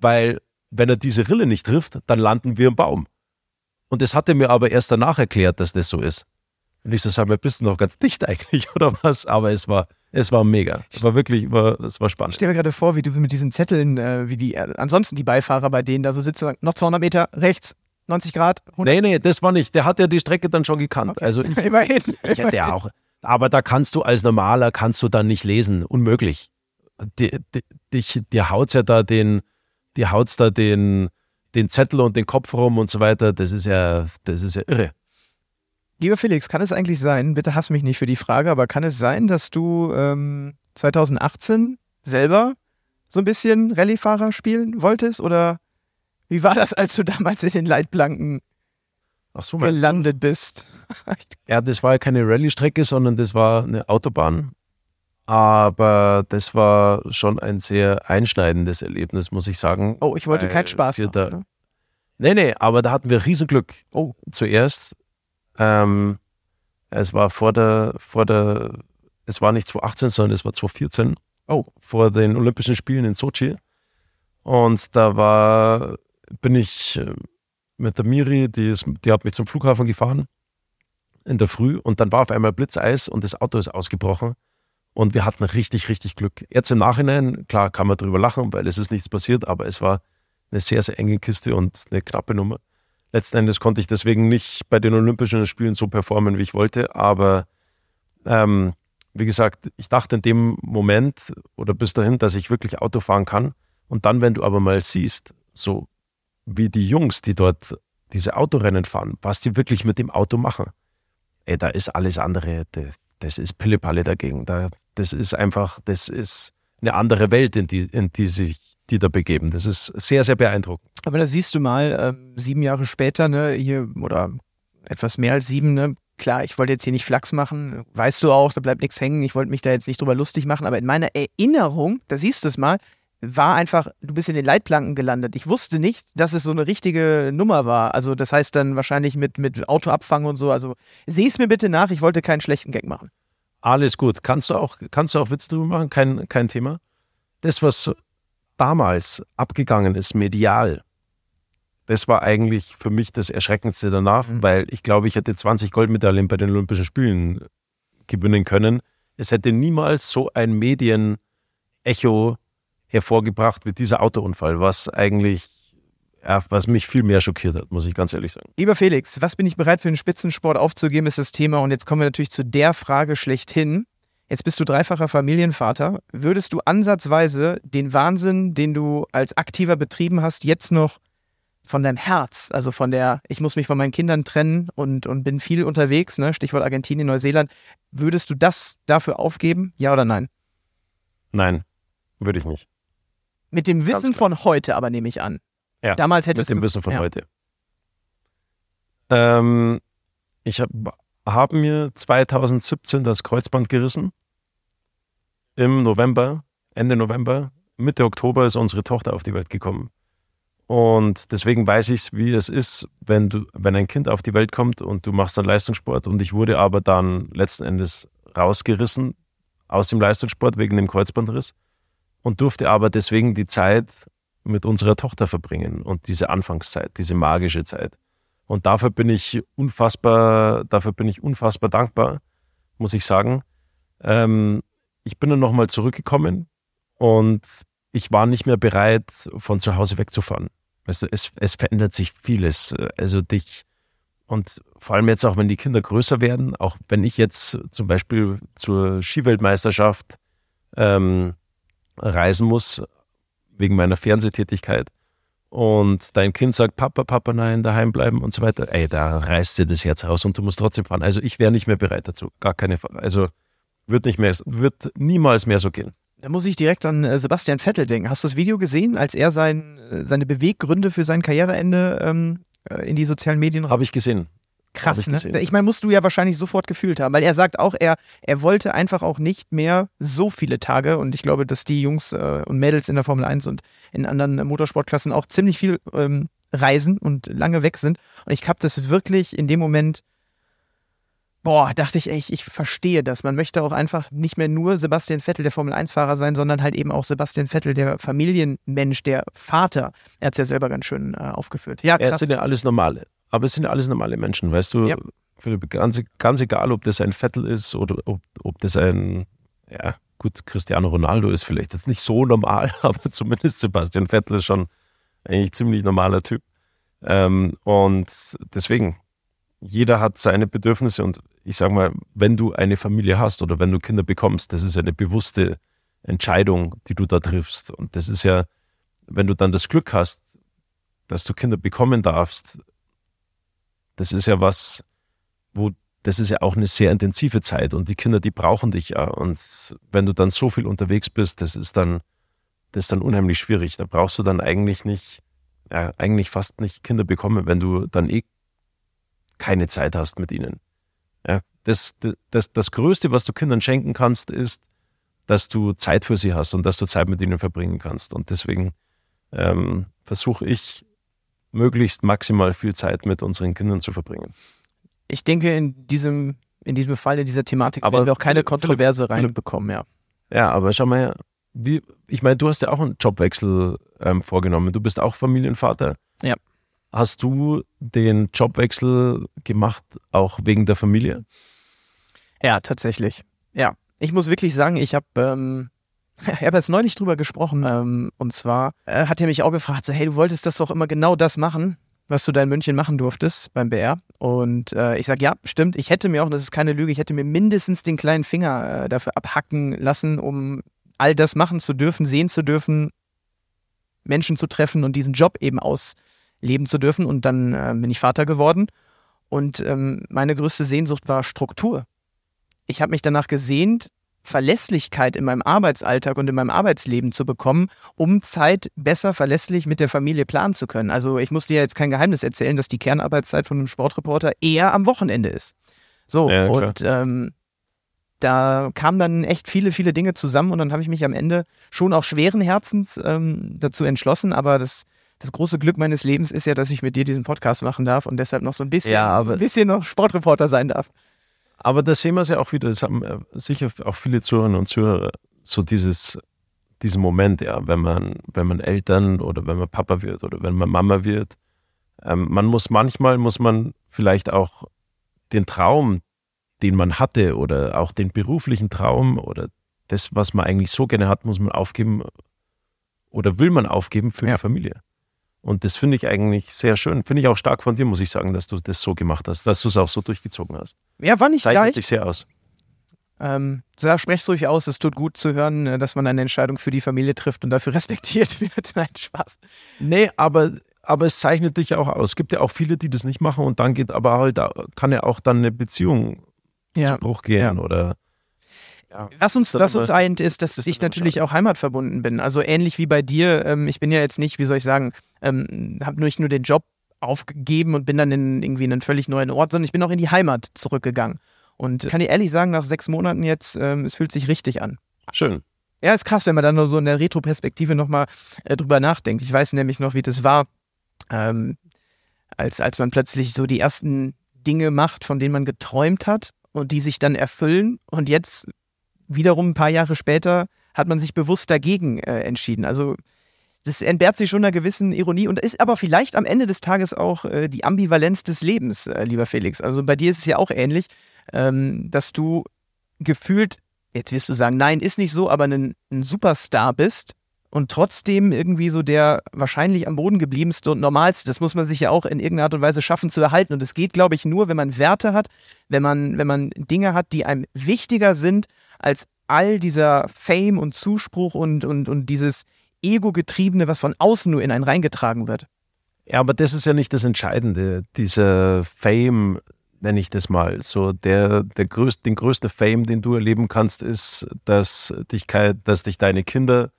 [SPEAKER 2] weil wenn er diese Rille nicht trifft, dann landen wir im Baum. Und das hat er mir aber erst danach erklärt, dass das so ist. Und ich so, sag mal, bist du noch ganz dicht eigentlich, oder was? Aber es war, es war mega. Es war wirklich, war, es war spannend.
[SPEAKER 3] Ich stelle mir gerade vor, wie du mit diesen Zetteln, äh, wie die, äh, ansonsten die Beifahrer bei denen da so sitzen, noch 200 Meter rechts, 90 Grad,
[SPEAKER 2] 100. Nee, nee, das war nicht. Der hat ja die Strecke dann schon gekannt. Okay. Also ich,
[SPEAKER 3] immerhin.
[SPEAKER 2] Ich hätte ja auch. Aber da kannst du als Normaler, kannst du dann nicht lesen. Unmöglich. Die, die, dich, dir haut's ja da den, dir haut's da den, den Zettel und den Kopf rum und so weiter. Das ist ja, das ist ja irre.
[SPEAKER 3] Lieber Felix, kann es eigentlich sein, bitte hass mich nicht für die Frage, aber kann es sein, dass du ähm, 2018 selber so ein bisschen Rallyefahrer spielen wolltest? Oder wie war das, als du damals in den Leitplanken so, gelandet bist?
[SPEAKER 2] ja, das war ja keine Rallye-Strecke, sondern das war eine Autobahn. Aber das war schon ein sehr einschneidendes Erlebnis, muss ich sagen.
[SPEAKER 3] Oh, ich wollte keinen Spaß machen. Da,
[SPEAKER 2] nee, nee, aber da hatten wir Riesenglück. Oh. Zuerst ähm, es war vor der, vor der, es war nicht 2018, sondern es war 2014. Oh. Vor den Olympischen Spielen in Sochi. Und da war, bin ich äh, mit der Miri, die, ist, die hat mich zum Flughafen gefahren in der Früh und dann war auf einmal Blitzeis und das Auto ist ausgebrochen und wir hatten richtig, richtig Glück. Jetzt im Nachhinein, klar kann man drüber lachen, weil es ist nichts passiert, aber es war eine sehr, sehr enge Kiste und eine knappe Nummer. Letzten Endes konnte ich deswegen nicht bei den Olympischen Spielen so performen, wie ich wollte, aber ähm, wie gesagt, ich dachte in dem Moment oder bis dahin, dass ich wirklich Auto fahren kann. Und dann, wenn du aber mal siehst, so wie die Jungs, die dort diese Autorennen fahren, was die wirklich mit dem Auto machen, ey, da ist alles andere, das, das ist Pillepalle dagegen. Da, das ist einfach, das ist eine andere Welt, in die, in die sich die da begeben. Das ist sehr, sehr beeindruckend.
[SPEAKER 3] Aber da siehst du mal, ähm, sieben Jahre später, ne, hier, oder etwas mehr als sieben, ne, klar, ich wollte jetzt hier nicht Flachs machen, weißt du auch, da bleibt nichts hängen, ich wollte mich da jetzt nicht drüber lustig machen, aber in meiner Erinnerung, da siehst du es mal, war einfach, du bist in den Leitplanken gelandet. Ich wusste nicht, dass es so eine richtige Nummer war. Also das heißt dann wahrscheinlich mit, mit Autoabfang und so. Also seh es mir bitte nach, ich wollte keinen schlechten Gag machen.
[SPEAKER 2] Alles gut. Kannst du auch, kannst du auch Witz drüber machen? Kein, kein Thema. Das, was damals abgegangen ist, medial, das war eigentlich für mich das Erschreckendste danach, mhm. weil ich glaube, ich hätte 20 Goldmedaillen bei den Olympischen Spielen gewinnen können. Es hätte niemals so ein Medienecho hervorgebracht wie dieser Autounfall, was eigentlich, ja, was mich viel mehr schockiert hat, muss ich ganz ehrlich sagen.
[SPEAKER 3] Lieber Felix, was bin ich bereit für den Spitzensport aufzugeben, ist das Thema. Und jetzt kommen wir natürlich zu der Frage schlechthin. Jetzt bist du dreifacher Familienvater. Würdest du ansatzweise den Wahnsinn, den du als aktiver betrieben hast, jetzt noch von deinem Herz, also von der, ich muss mich von meinen Kindern trennen und, und bin viel unterwegs, ne? Stichwort Argentinien, Neuseeland, würdest du das dafür aufgeben? Ja oder nein?
[SPEAKER 2] Nein, würde ich nicht.
[SPEAKER 3] Mit dem Wissen von heute aber nehme ich an.
[SPEAKER 2] Ja,
[SPEAKER 3] Damals hättest
[SPEAKER 2] mit dem
[SPEAKER 3] du,
[SPEAKER 2] Wissen von
[SPEAKER 3] ja.
[SPEAKER 2] heute. Ähm, ich habe hab mir 2017 das Kreuzband gerissen. Im November, Ende November, Mitte Oktober ist unsere Tochter auf die Welt gekommen. Und deswegen weiß ich, wie es ist, wenn du, wenn ein Kind auf die Welt kommt und du machst dann Leistungssport. Und ich wurde aber dann letzten Endes rausgerissen aus dem Leistungssport wegen dem Kreuzbandriss und durfte aber deswegen die Zeit mit unserer Tochter verbringen und diese Anfangszeit, diese magische Zeit. Und dafür bin ich unfassbar, dafür bin ich unfassbar dankbar, muss ich sagen. Ähm, ich bin dann nochmal zurückgekommen und ich war nicht mehr bereit, von zu Hause wegzufahren. Weißt du, es, es verändert sich vieles. Also dich und vor allem jetzt auch, wenn die Kinder größer werden, auch wenn ich jetzt zum Beispiel zur Skiweltmeisterschaft ähm, reisen muss, wegen meiner Fernsehtätigkeit, und dein Kind sagt, Papa, Papa, nein, daheim bleiben und so weiter, ey, da reißt dir das Herz raus und du musst trotzdem fahren. Also ich wäre nicht mehr bereit dazu. Gar keine Frage. Also wird nicht mehr, wird niemals mehr so gehen.
[SPEAKER 3] Da muss ich direkt an äh, Sebastian Vettel denken. Hast du das Video gesehen, als er sein, äh, seine Beweggründe für sein Karriereende ähm, äh, in die sozialen Medien
[SPEAKER 2] Habe ich gesehen.
[SPEAKER 3] Krass,
[SPEAKER 2] ich
[SPEAKER 3] ne?
[SPEAKER 2] gesehen.
[SPEAKER 3] Ich meine, musst du ja wahrscheinlich sofort gefühlt haben, weil er sagt auch, er, er wollte einfach auch nicht mehr so viele Tage und ich glaube, dass die Jungs äh, und Mädels in der Formel 1 und in anderen Motorsportklassen auch ziemlich viel ähm, reisen und lange weg sind. Und ich habe das wirklich in dem Moment, boah, dachte ich, ey, ich, ich verstehe das. Man möchte auch einfach nicht mehr nur Sebastian Vettel, der Formel 1-Fahrer sein, sondern halt eben auch Sebastian Vettel, der Familienmensch, der Vater. Er hat es ja selber ganz schön äh, aufgeführt. Ja, krass.
[SPEAKER 2] sind ja alles normale. Aber es sind ja alles normale Menschen, weißt du?
[SPEAKER 3] Ja.
[SPEAKER 2] Philipp, ganz, ganz egal, ob das ein Vettel ist oder ob, ob das ein, ja, gut, Cristiano Ronaldo ist vielleicht jetzt nicht so normal, aber zumindest Sebastian Vettel ist schon eigentlich ziemlich normaler Typ. Ähm, und deswegen, jeder hat seine Bedürfnisse und ich sag mal, wenn du eine Familie hast oder wenn du Kinder bekommst, das ist eine bewusste Entscheidung, die du da triffst. Und das ist ja, wenn du dann das Glück hast, dass du Kinder bekommen darfst, das ist ja was, wo das ist ja auch eine sehr intensive Zeit und die Kinder, die brauchen dich ja. Und wenn du dann so viel unterwegs bist, das ist dann, das ist dann unheimlich schwierig. Da brauchst du dann eigentlich nicht, ja, eigentlich fast nicht Kinder bekommen, wenn du dann eh keine Zeit hast mit ihnen. Ja, das, das, das Größte, was du Kindern schenken kannst, ist, dass du Zeit für sie hast und dass du Zeit mit ihnen verbringen kannst. Und deswegen ähm, versuche ich, möglichst maximal viel Zeit mit unseren Kindern zu verbringen.
[SPEAKER 3] Ich denke, in diesem, in diesem Fall, in dieser Thematik,
[SPEAKER 2] Aber
[SPEAKER 3] werden wir auch keine Kontroverse reinbekommen, ja.
[SPEAKER 2] Ja, aber schau mal her, wie, ich meine, du hast ja auch einen Jobwechsel ähm, vorgenommen. Du bist auch Familienvater.
[SPEAKER 3] Ja.
[SPEAKER 2] Hast du den Jobwechsel gemacht, auch wegen der Familie?
[SPEAKER 3] Ja, tatsächlich. Ja. Ich muss wirklich sagen, ich habe ähm, ich habe jetzt neulich drüber gesprochen. Ähm, und zwar äh, hat er mich auch gefragt, so, hey, du wolltest das doch immer genau das machen. was du da in München machen durftest beim BR. Und äh, ich sage, ja, stimmt, ich hätte mir auch, das ist keine Lüge, ich hätte mir mindestens den kleinen Finger äh, dafür abhacken lassen, um all das machen zu dürfen, sehen zu dürfen, Menschen zu treffen und diesen Job eben ausleben zu dürfen. Und dann äh, bin ich Vater geworden. Und ähm, meine größte Sehnsucht war Struktur. Ich habe mich danach gesehnt, Verlässlichkeit in meinem Arbeitsalltag und in meinem Arbeitsleben zu bekommen, um Zeit besser verlässlich mit der Familie planen zu können. Also ich muss dir jetzt kein Geheimnis erzählen, dass die Kernarbeitszeit von einem Sportreporter eher am Wochenende ist. So, ja, und ähm, da kamen dann echt viele, viele Dinge zusammen und dann habe ich mich am Ende schon auch schweren Herzens ähm, dazu entschlossen, aber das, das große Glück meines Lebens ist ja, dass ich mit dir diesen Podcast machen darf und deshalb noch so ein bisschen, ja, ein bisschen noch Sportreporter sein darf.
[SPEAKER 2] Aber da sehen wir es ja auch wieder, das haben äh, sicher auch viele Zuhörerinnen und Zuhörer, so dieses, diesen Moment, ja, wenn man, wenn man Eltern oder wenn man Papa wird oder wenn man Mama wird. Ähm, man muss manchmal, muss man vielleicht auch den Traum, den man hatte oder auch den beruflichen Traum oder das, was man eigentlich so gerne hat, muss man aufgeben oder will man aufgeben für ja. die Familie. Und das finde ich eigentlich sehr schön. Finde ich auch stark von dir, muss ich sagen, dass du das so gemacht hast, dass du es auch so durchgezogen hast.
[SPEAKER 3] Ja, war nicht
[SPEAKER 2] Zeichnet
[SPEAKER 3] leicht.
[SPEAKER 2] dich sehr aus.
[SPEAKER 3] Ähm, so, sprech's ruhig aus. Es tut gut zu hören, äh, dass man eine Entscheidung für die Familie trifft und dafür respektiert wird. Nein, Spaß.
[SPEAKER 2] Nee, aber, aber es zeichnet dich ja auch aus. Es gibt ja auch viele, die das nicht machen und dann geht aber halt, kann ja auch dann eine Beziehung ja. zu Bruch gehen ja. oder
[SPEAKER 3] ja, was uns, was uns eint, ist, dass ich natürlich auch heimatverbunden bin. Also ähnlich wie bei dir. Ähm, ich bin ja jetzt nicht, wie soll ich sagen, ähm, habe nicht nur den Job aufgegeben und bin dann in irgendwie einen völlig neuen Ort, sondern ich bin auch in die Heimat zurückgegangen. Und kann dir ehrlich sagen, nach sechs Monaten jetzt, ähm, es fühlt sich richtig an.
[SPEAKER 2] Schön.
[SPEAKER 3] Ja, ist krass, wenn man dann nur so in der Retro-Perspektive nochmal äh, drüber nachdenkt. Ich weiß nämlich noch, wie das war, ähm, als, als man plötzlich so die ersten Dinge macht, von denen man geträumt hat und die sich dann erfüllen. Und jetzt wiederum ein paar Jahre später hat man sich bewusst dagegen äh, entschieden. Also das entbehrt sich schon einer gewissen Ironie und ist aber vielleicht am Ende des Tages auch äh, die Ambivalenz des Lebens, äh, lieber Felix. Also bei dir ist es ja auch ähnlich, ähm, dass du gefühlt, jetzt wirst du sagen, nein, ist nicht so, aber ein, ein Superstar bist und trotzdem irgendwie so der wahrscheinlich am Boden gebliebenste und normalste. Das muss man sich ja auch in irgendeiner Art und Weise schaffen zu erhalten. Und es geht, glaube ich, nur, wenn man Werte hat, wenn man, wenn man Dinge hat, die einem wichtiger sind als all dieser Fame und Zuspruch und, und, und dieses Ego-getriebene, was von außen nur in einen reingetragen wird.
[SPEAKER 2] Ja, aber das ist ja nicht das Entscheidende. Dieser Fame, nenne ich das mal. So der, der größte, den größte Fame, den du erleben kannst, ist, dass dich, dass dich deine Kinder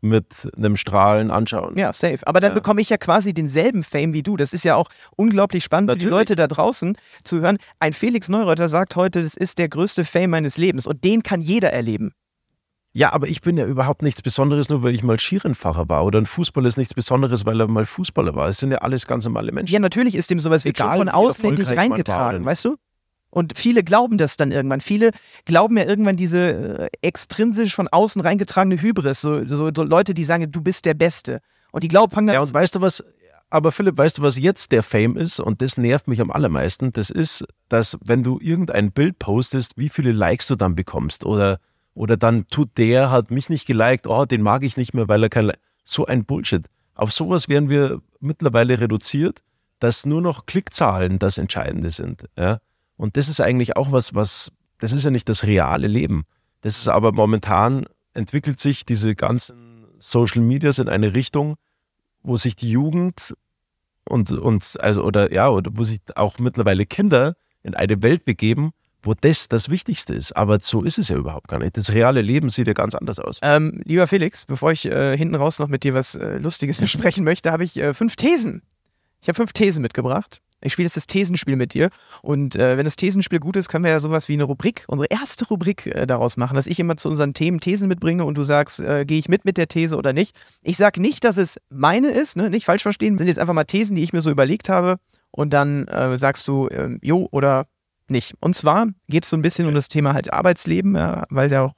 [SPEAKER 2] mit einem Strahlen anschauen.
[SPEAKER 3] Ja, safe. Aber dann ja. bekomme ich ja quasi denselben Fame wie du. Das ist ja auch unglaublich spannend Natürlich. für die Leute da draußen zu hören. Ein Felix Neureuter sagt heute, das ist der größte Fame meines Lebens und den kann jeder erleben.
[SPEAKER 2] Ja, aber ich bin ja überhaupt nichts Besonderes, nur weil ich mal Skirennfahrer war. Oder ein Fußballer ist nichts Besonderes, weil er mal Fußballer war. Es sind ja alles ganz normale Menschen.
[SPEAKER 3] Ja, natürlich ist dem sowas wie Egal, von außen in dich reingetragen, weißt du? Und viele glauben das dann irgendwann. Viele glauben ja irgendwann diese äh, extrinsisch von außen reingetragene Hybris. So, so, so, Leute, die sagen, du bist der Beste. Und die glauben, fangen.
[SPEAKER 2] Ja, und weißt du was? Aber Philipp, weißt du, was jetzt der Fame ist? Und das nervt mich am allermeisten. Das ist, dass, wenn du irgendein Bild postest, wie viele Likes du dann bekommst. Oder, oder dann tut der, hat mich nicht geliked, oh, den mag ich nicht mehr, weil er kein. So ein Bullshit. Auf sowas werden wir mittlerweile reduziert, dass nur noch Klickzahlen das Entscheidende sind. Ja? Und das ist eigentlich auch was, was, das ist ja nicht das reale Leben. Das ist aber momentan entwickelt sich diese ganzen Social Medias in eine Richtung, wo sich die Jugend und, und also oder ja, oder wo sich auch mittlerweile Kinder in eine Welt begeben, wo das das Wichtigste ist. Aber so ist es ja überhaupt gar nicht. Das reale Leben sieht ja ganz anders aus.
[SPEAKER 3] Ähm, lieber Felix, bevor ich äh, hinten raus noch mit dir was äh, Lustiges besprechen möchte, habe ich äh, fünf Thesen. Ich habe fünf Thesen mitgebracht. Ich spiele jetzt das Thesenspiel mit dir. Und äh, wenn das Thesenspiel gut ist, können wir ja sowas wie eine Rubrik, unsere erste Rubrik äh, daraus machen, dass ich immer zu unseren Themen Thesen mitbringe und du sagst, äh, gehe ich mit mit der These oder nicht. Ich sage nicht, dass es meine ist, ne? nicht falsch verstehen. Das sind jetzt einfach mal Thesen, die ich mir so überlegt habe. Und dann äh, sagst du, ähm, jo oder nicht. Und zwar geht es so ein bisschen um das Thema halt Arbeitsleben, ja, weil ja auch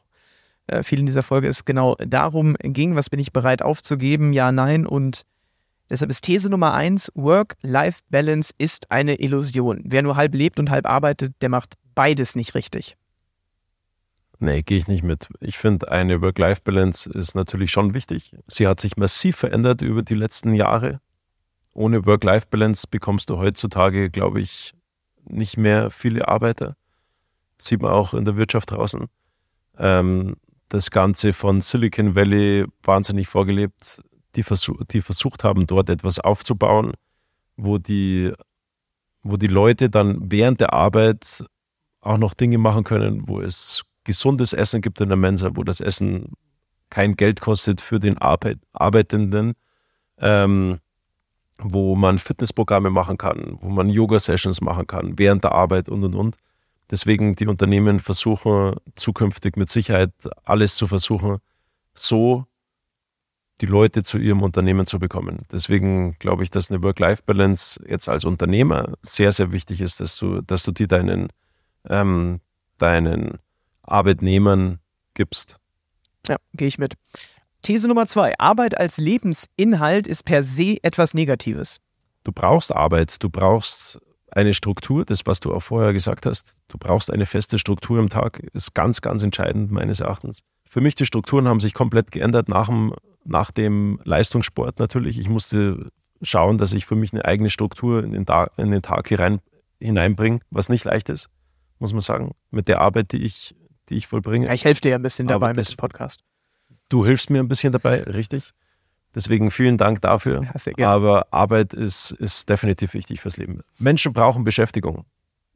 [SPEAKER 3] äh, viel in dieser Folge es genau darum ging, was bin ich bereit aufzugeben, ja, nein und Deshalb ist These Nummer eins, Work-Life-Balance ist eine Illusion. Wer nur halb lebt und halb arbeitet, der macht beides nicht richtig.
[SPEAKER 2] Nee, gehe ich nicht mit. Ich finde, eine Work-Life-Balance ist natürlich schon wichtig. Sie hat sich massiv verändert über die letzten Jahre. ohne Work-Life-Balance bekommst du heutzutage, glaube ich, nicht mehr viele Arbeiter. Sieht man auch in der Wirtschaft draußen. Ähm, das Ganze von Silicon Valley wahnsinnig vorgelebt, die, versuch, die versucht haben, dort etwas aufzubauen, wo die, wo die Leute dann während der Arbeit auch noch Dinge machen können, wo es gesundes Essen gibt in der Mensa, wo das Essen kein Geld kostet für den Arbeit, Arbeitenden, ähm, wo man Fitnessprogramme machen kann, wo man Yoga-Sessions machen kann, während der Arbeit und und und. Deswegen die Unternehmen versuchen zukünftig mit Sicherheit alles zu versuchen, so die Leute zu ihrem Unternehmen zu bekommen. Deswegen glaube ich, dass eine Work-Life-Balance jetzt als Unternehmer sehr, sehr wichtig ist, dass du, dass du die deinen, ähm, deinen Arbeitnehmern gibst.
[SPEAKER 3] Ja, gehe ich mit. These Nummer zwei. Arbeit als Lebensinhalt ist per se etwas Negatives.
[SPEAKER 2] Du brauchst Arbeit, du brauchst eine Struktur, das, was du auch vorher gesagt hast. Du brauchst eine feste Struktur im Tag, ist ganz, ganz entscheidend meines Erachtens. Für mich, die Strukturen haben sich komplett geändert nach dem, nach dem Leistungssport natürlich. Ich musste schauen, dass ich für mich eine eigene Struktur in den, Tag, in den Tag hinein, hineinbringe, was nicht leicht ist, muss man sagen, mit der Arbeit, die ich, die ich vollbringe.
[SPEAKER 3] Ja, ich helfe dir ein bisschen dabei mit dem Podcast.
[SPEAKER 2] Du hilfst mir ein bisschen dabei, richtig? Deswegen vielen Dank dafür. Ja, sehr gerne. Aber Arbeit ist, ist definitiv wichtig fürs Leben. Menschen brauchen Beschäftigung.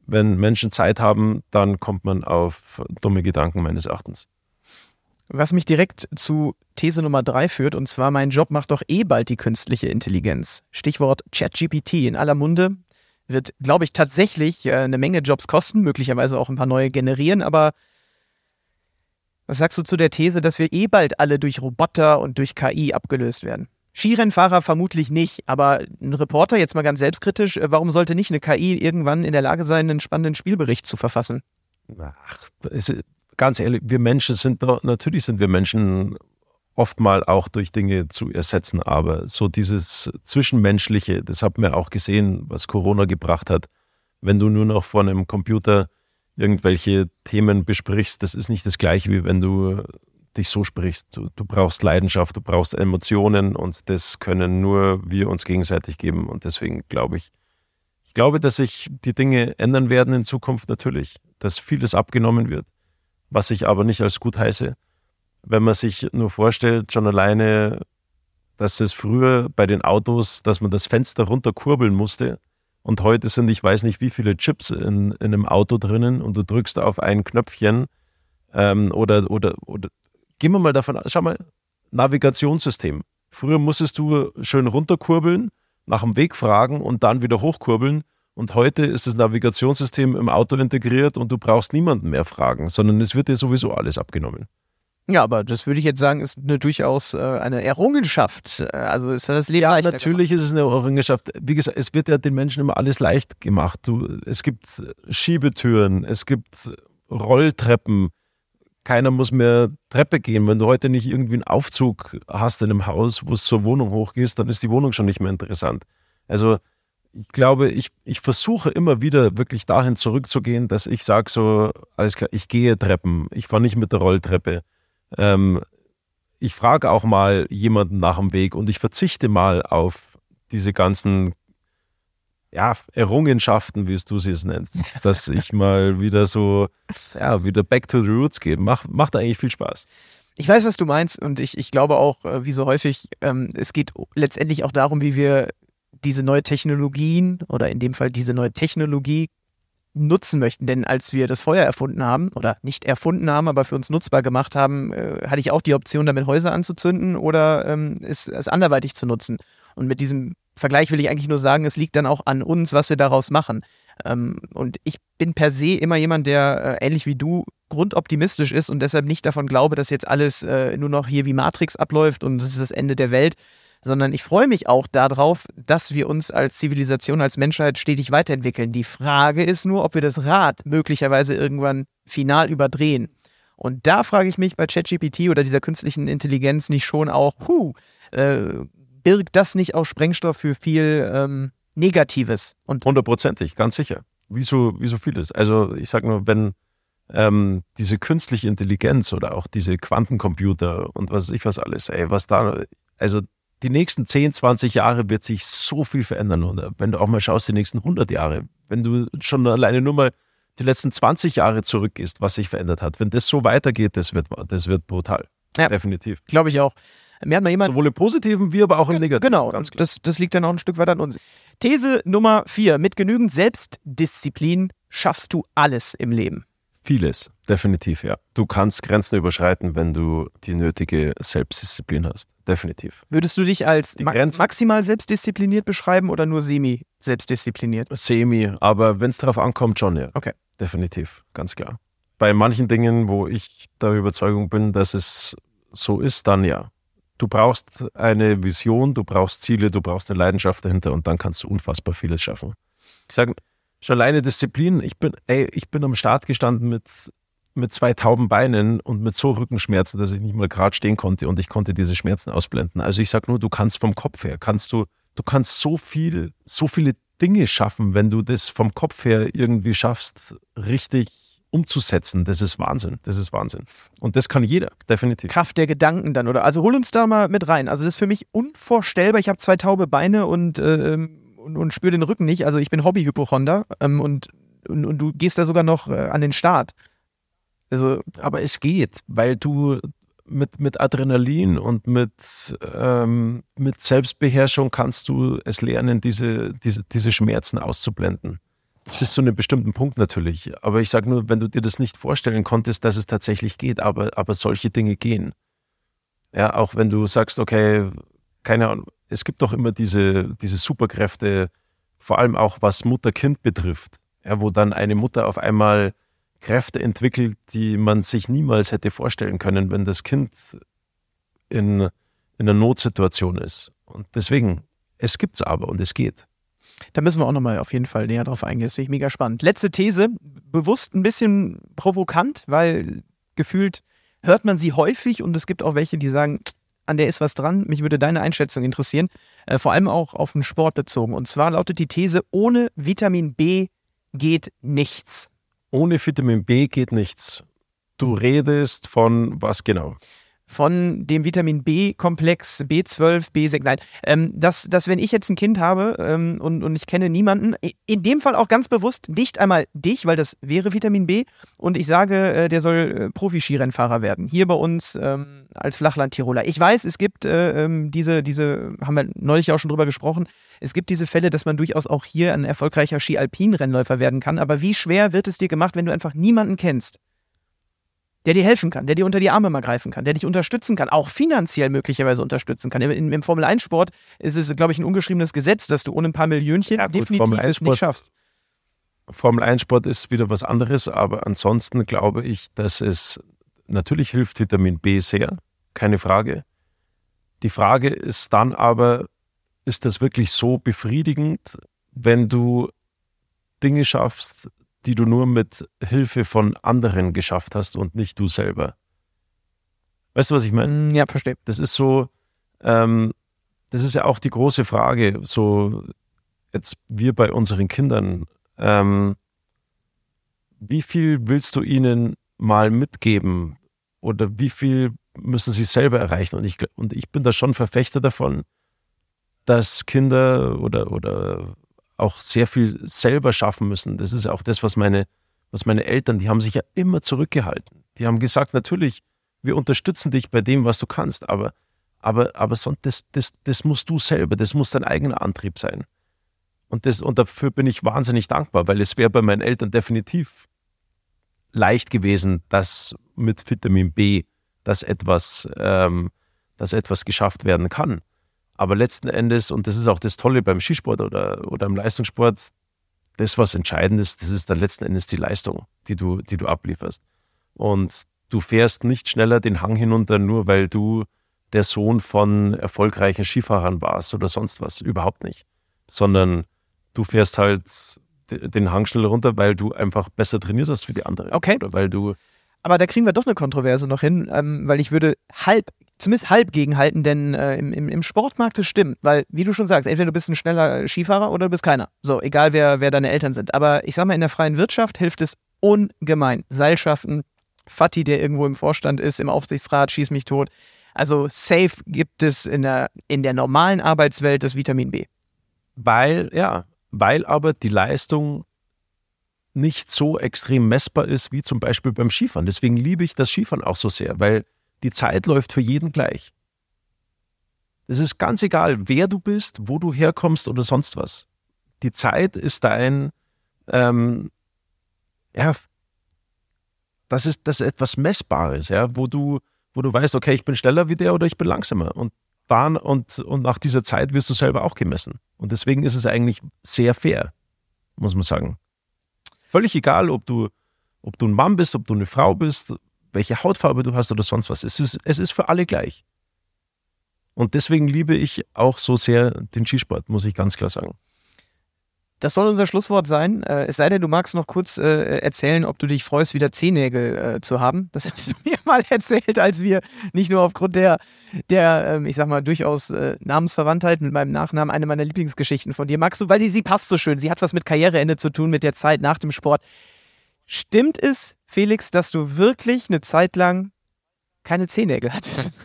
[SPEAKER 2] Wenn Menschen Zeit haben, dann kommt man auf dumme Gedanken meines Erachtens.
[SPEAKER 3] Was mich direkt zu These Nummer drei führt, und zwar mein Job macht doch eh bald die künstliche Intelligenz. Stichwort ChatGPT in aller Munde wird, glaube ich, tatsächlich äh, eine Menge Jobs kosten, möglicherweise auch ein paar neue generieren, aber was sagst du zu der These, dass wir eh bald alle durch Roboter und durch KI abgelöst werden? Skirennfahrer vermutlich nicht, aber ein Reporter, jetzt mal ganz selbstkritisch, äh, warum sollte nicht eine KI irgendwann in der Lage sein, einen spannenden Spielbericht zu verfassen?
[SPEAKER 2] Ach, ist, ganz ehrlich, wir Menschen sind natürlich sind wir Menschen oft mal auch durch Dinge zu ersetzen, aber so dieses Zwischenmenschliche, das hat man auch gesehen, was Corona gebracht hat. Wenn du nur noch vor einem Computer irgendwelche Themen besprichst, das ist nicht das gleiche, wie wenn du dich so sprichst. Du, du, brauchst Leidenschaft, du brauchst Emotionen und das können nur wir uns gegenseitig geben. Und deswegen glaube ich, ich glaube, dass sich die Dinge ändern werden in Zukunft natürlich, dass vieles abgenommen wird, was ich aber nicht als gut heiße. Wenn man sich nur vorstellt, schon alleine, dass es früher bei den Autos, dass man das Fenster runterkurbeln musste, und heute sind, ich weiß nicht, wie viele Chips in, in einem Auto drinnen und du drückst auf ein Knöpfchen ähm, oder, oder, oder gehen wir mal davon aus, schau mal, Navigationssystem. Früher musstest du schön runterkurbeln, nach dem Weg fragen und dann wieder hochkurbeln. Und heute ist das Navigationssystem im Auto integriert und du brauchst niemanden mehr fragen, sondern es wird dir sowieso alles abgenommen.
[SPEAKER 3] Ja, aber das würde ich jetzt sagen, ist eine durchaus äh, eine Errungenschaft. Äh, also ist das Leben Ja,
[SPEAKER 2] natürlich gemacht. ist es eine Errungenschaft. Wie gesagt, es wird ja den Menschen immer alles leicht gemacht. Du, es gibt Schiebetüren, es gibt Rolltreppen. Keiner muss mehr Treppe gehen. Wenn du heute nicht irgendwie einen Aufzug hast in einem Haus, wo es zur Wohnung hochgehst, dann ist die Wohnung schon nicht mehr interessant. Also ich glaube, ich, ich versuche immer wieder wirklich dahin zurückzugehen, dass ich sage so, alles klar, ich gehe Treppen, ich fahre nicht mit der Rolltreppe ähm, ich frage auch mal jemanden nach dem Weg und ich verzichte mal auf diese ganzen ja, Errungenschaften, wie du sie es nennst, dass ich mal wieder so, ja, wieder back to the roots gehe. Macht, macht eigentlich viel Spaß.
[SPEAKER 3] Ich weiß, was du meinst und ich, ich glaube auch, äh, wie so häufig, ähm, es geht letztendlich auch darum, wie wir diese neue Technologien oder in dem Fall diese neue Technologie nutzen möchten. Denn als wir das Feuer erfunden haben, oder nicht erfunden haben, aber für uns nutzbar gemacht haben, äh, hatte ich auch die Option, damit Häuser anzuzünden oder ähm, es, es anderweitig zu nutzen. Und mit diesem Vergleich will ich eigentlich nur sagen, es liegt dann auch an uns, was wir daraus machen. Ähm, und ich bin per se immer jemand, der äh, ähnlich wie du grundoptimistisch ist und deshalb nicht davon glaube, dass jetzt alles äh, nur noch hier wie Matrix abläuft und es ist das Ende der Welt, sondern ich freue mich auch darauf, dass wir uns als Zivilisation, als Menschheit stetig weiterentwickeln. Die Frage ist nur, ob wir das Rad möglicherweise irgendwann final überdrehen. Und da frage ich mich bei ChatGPT oder dieser künstlichen Intelligenz nicht schon auch, huh, äh, birgt das nicht auch Sprengstoff für viel ähm, Negatives?
[SPEAKER 2] Hundertprozentig, ganz sicher. Wie so, wie so vieles. Also ich sage nur, wenn ähm, diese künstliche Intelligenz oder auch diese Quantencomputer und was weiß ich was alles, ey, was da, also die nächsten 10, 20 Jahre wird sich so viel verändern. Und wenn du auch mal schaust, die nächsten 100 Jahre, wenn du schon alleine nur mal die letzten 20 Jahre zurückgehst, was sich verändert hat, wenn das so weitergeht, das wird, das wird brutal.
[SPEAKER 3] Ja.
[SPEAKER 2] Definitiv.
[SPEAKER 3] Glaube ich auch. Mir hat mal jemand.
[SPEAKER 2] Sowohl im Positiven wie aber auch im Negativen.
[SPEAKER 3] Genau, das, das liegt dann auch ein Stück weit an uns. These Nummer vier. Mit genügend Selbstdisziplin schaffst du alles im Leben.
[SPEAKER 2] Vieles, definitiv, ja. Du kannst Grenzen überschreiten, wenn du die nötige Selbstdisziplin hast. Definitiv.
[SPEAKER 3] Würdest du dich als ma
[SPEAKER 2] Grenzen-
[SPEAKER 3] maximal selbstdiszipliniert beschreiben oder nur semi-selbstdiszipliniert?
[SPEAKER 2] Semi, aber wenn es darauf ankommt, schon, ja.
[SPEAKER 3] Okay.
[SPEAKER 2] Definitiv, ganz klar. Bei manchen Dingen, wo ich der Überzeugung bin, dass es so ist, dann ja. Du brauchst eine Vision, du brauchst Ziele, du brauchst eine Leidenschaft dahinter und dann kannst du unfassbar vieles schaffen. Ich sage, schon alleine Disziplin, ich bin, ey, ich bin am Start gestanden mit, mit zwei tauben Beinen und mit so Rückenschmerzen, dass ich nicht mal gerade stehen konnte und ich konnte diese Schmerzen ausblenden. Also ich sage nur, du kannst vom Kopf her, kannst du, du kannst so viel, so viele Dinge schaffen, wenn du das vom Kopf her irgendwie schaffst, richtig umzusetzen. Das ist Wahnsinn. Das ist Wahnsinn. Und das kann jeder, definitiv.
[SPEAKER 3] Kraft der Gedanken dann, oder? Also hol uns da mal mit rein. Also das ist für mich unvorstellbar. Ich habe zwei taube Beine und, ähm, und, und spüre den Rücken nicht. Also ich bin Hobby-Hypochonder ähm, und, und, und du gehst da sogar noch äh, an den Start. Also
[SPEAKER 2] Aber es geht, weil du mit, mit Adrenalin und mit, ähm, mit Selbstbeherrschung kannst du es lernen, diese, diese, diese Schmerzen auszublenden. Bis zu einem bestimmten Punkt natürlich. Aber ich sage nur, wenn du dir das nicht vorstellen konntest, dass es tatsächlich geht, aber, aber solche Dinge gehen. Ja, auch wenn du sagst, okay, keine Ahnung, es gibt doch immer diese, diese Superkräfte, vor allem auch was Mutter-Kind betrifft, ja, wo dann eine Mutter auf einmal Kräfte entwickelt, die man sich niemals hätte vorstellen können, wenn das Kind in, in einer Notsituation ist. Und deswegen, es gibt's aber und es geht.
[SPEAKER 3] Da müssen wir auch nochmal auf jeden Fall näher drauf eingehen. Das finde ich mega spannend. Letzte These, bewusst ein bisschen provokant, weil gefühlt hört man sie häufig und es gibt auch welche, die sagen, an der ist was dran. Mich würde deine Einschätzung interessieren, äh, vor allem auch auf den Sport bezogen. Und zwar lautet die These, ohne Vitamin B geht nichts.
[SPEAKER 2] Ohne Vitamin B geht nichts. Du redest von was genau?
[SPEAKER 3] Von dem Vitamin B-Komplex B12, B6, nein, ähm, dass, dass wenn ich jetzt ein Kind habe ähm, und, und ich kenne niemanden, in dem Fall auch ganz bewusst nicht einmal dich, weil das wäre Vitamin B und ich sage, äh, der soll äh, Profi-Skirennfahrer werden, hier bei uns ähm, als Flachland-Tiroler. Ich weiß, es gibt äh, ähm, diese, diese, haben wir neulich auch schon drüber gesprochen, es gibt diese Fälle, dass man durchaus auch hier ein erfolgreicher Ski-Alpin-Rennläufer werden kann, aber wie schwer wird es dir gemacht, wenn du einfach niemanden kennst? Der dir helfen kann, der dir unter die Arme mal greifen kann, der dich unterstützen kann, auch finanziell möglicherweise unterstützen kann. Im, im Formel-1-Sport ist es, glaube ich, ein ungeschriebenes Gesetz, dass du ohne ein paar Millionchen
[SPEAKER 2] Ja, gut,
[SPEAKER 3] definitiv
[SPEAKER 2] Formel
[SPEAKER 3] es
[SPEAKER 2] 1
[SPEAKER 3] nicht schaffst.
[SPEAKER 2] Formel 1 Sport ist wieder was anderes, aber ansonsten glaube ich, dass es natürlich hilft Vitamin B sehr, keine Frage. Die Frage ist dann aber, ist das wirklich so befriedigend, wenn du Dinge schaffst, die du nur mit Hilfe von anderen geschafft hast und nicht du selber? Weißt du, was ich meine?
[SPEAKER 3] Mm, Ja, verstehe.
[SPEAKER 2] Das ist so, ähm, das ist ja auch die große Frage, so jetzt wir bei unseren Kindern, ähm, wie viel willst du ihnen mal mitgeben oder wie viel müssen sie selber erreichen? Und ich, und ich bin da schon Verfechter davon, dass Kinder oder, oder auch sehr viel selber schaffen müssen. Das ist auch das, was meine, was meine Eltern, die haben sich ja immer zurückgehalten. Die haben gesagt, natürlich, wir unterstützen dich bei dem, was du kannst, aber, aber, aber so, das, das, das musst du selber, das muss dein eigener Antrieb sein. Und, das, und dafür bin ich wahnsinnig dankbar, weil es wäre bei meinen Eltern definitiv leicht gewesen, dass mit Vitamin B, dass etwas, ähm, dass etwas geschafft werden kann. Aber letzten Endes, und das ist auch das Tolle beim Skisport oder, oder im Leistungssport, das, was entscheidend ist, das ist dann letzten Endes die Leistung, die du, die du ablieferst. Und du fährst nicht schneller den Hang hinunter, nur weil du der Sohn von erfolgreichen Skifahrern warst oder sonst was. Überhaupt nicht. Sondern du fährst halt de- den Hang schneller runter, weil du einfach besser trainiert hast wie die anderen.
[SPEAKER 3] Okay.
[SPEAKER 2] Oder weil du
[SPEAKER 3] Aber da kriegen wir doch eine Kontroverse noch hin, ähm, weil ich würde halb, zumindest halb gegenhalten, denn äh, im, im, im Sport mag das stimmen, weil, wie du schon sagst, entweder du bist ein schneller Skifahrer oder du bist keiner. So, egal wer, wer deine Eltern sind. Aber ich sag mal, in der freien Wirtschaft hilft es ungemein. Seilschaften, Fatih, der irgendwo im Vorstand ist, im Aufsichtsrat, schieß mich tot. Also safe gibt es in der, in der normalen Arbeitswelt das Vitamin B.
[SPEAKER 2] Weil, ja, weil aber die Leistung nicht so extrem messbar ist wie zum Beispiel beim Skifahren. Deswegen liebe ich das Skifahren auch so sehr, weil die Zeit läuft für jeden gleich. Es ist ganz egal, wer du bist, wo du herkommst oder sonst was. Die Zeit ist dein, ähm, ja, das ist, das ist etwas Messbares, ja, wo du, wo du weißt, okay, ich bin schneller wie der oder ich bin langsamer. Und dann und, und nach dieser Zeit wirst du selber auch gemessen. Und deswegen ist es eigentlich sehr fair, muss man sagen. Völlig egal, ob du, ob du ein Mann bist, ob du eine Frau bist, welche Hautfarbe du hast oder sonst was. Es ist, es ist für alle gleich. Und deswegen liebe ich auch so sehr den Skisport, muss ich ganz klar sagen.
[SPEAKER 3] Das soll unser Schlusswort sein. Äh, es sei denn, du magst noch kurz äh, erzählen, ob du dich freust, wieder Zehennägel äh, zu haben. Das hast du mir mal erzählt, als wir nicht nur aufgrund der, der ähm, ich sag mal, durchaus Namensverwandtheit mit meinem Nachnamen eine meiner Lieblingsgeschichten von dir magst du, weil die, sie passt so schön. Sie hat was mit Karriereende zu tun, mit der Zeit nach dem Sport. Stimmt es, Felix, dass du wirklich eine Zeit lang keine Zehennägel hattest?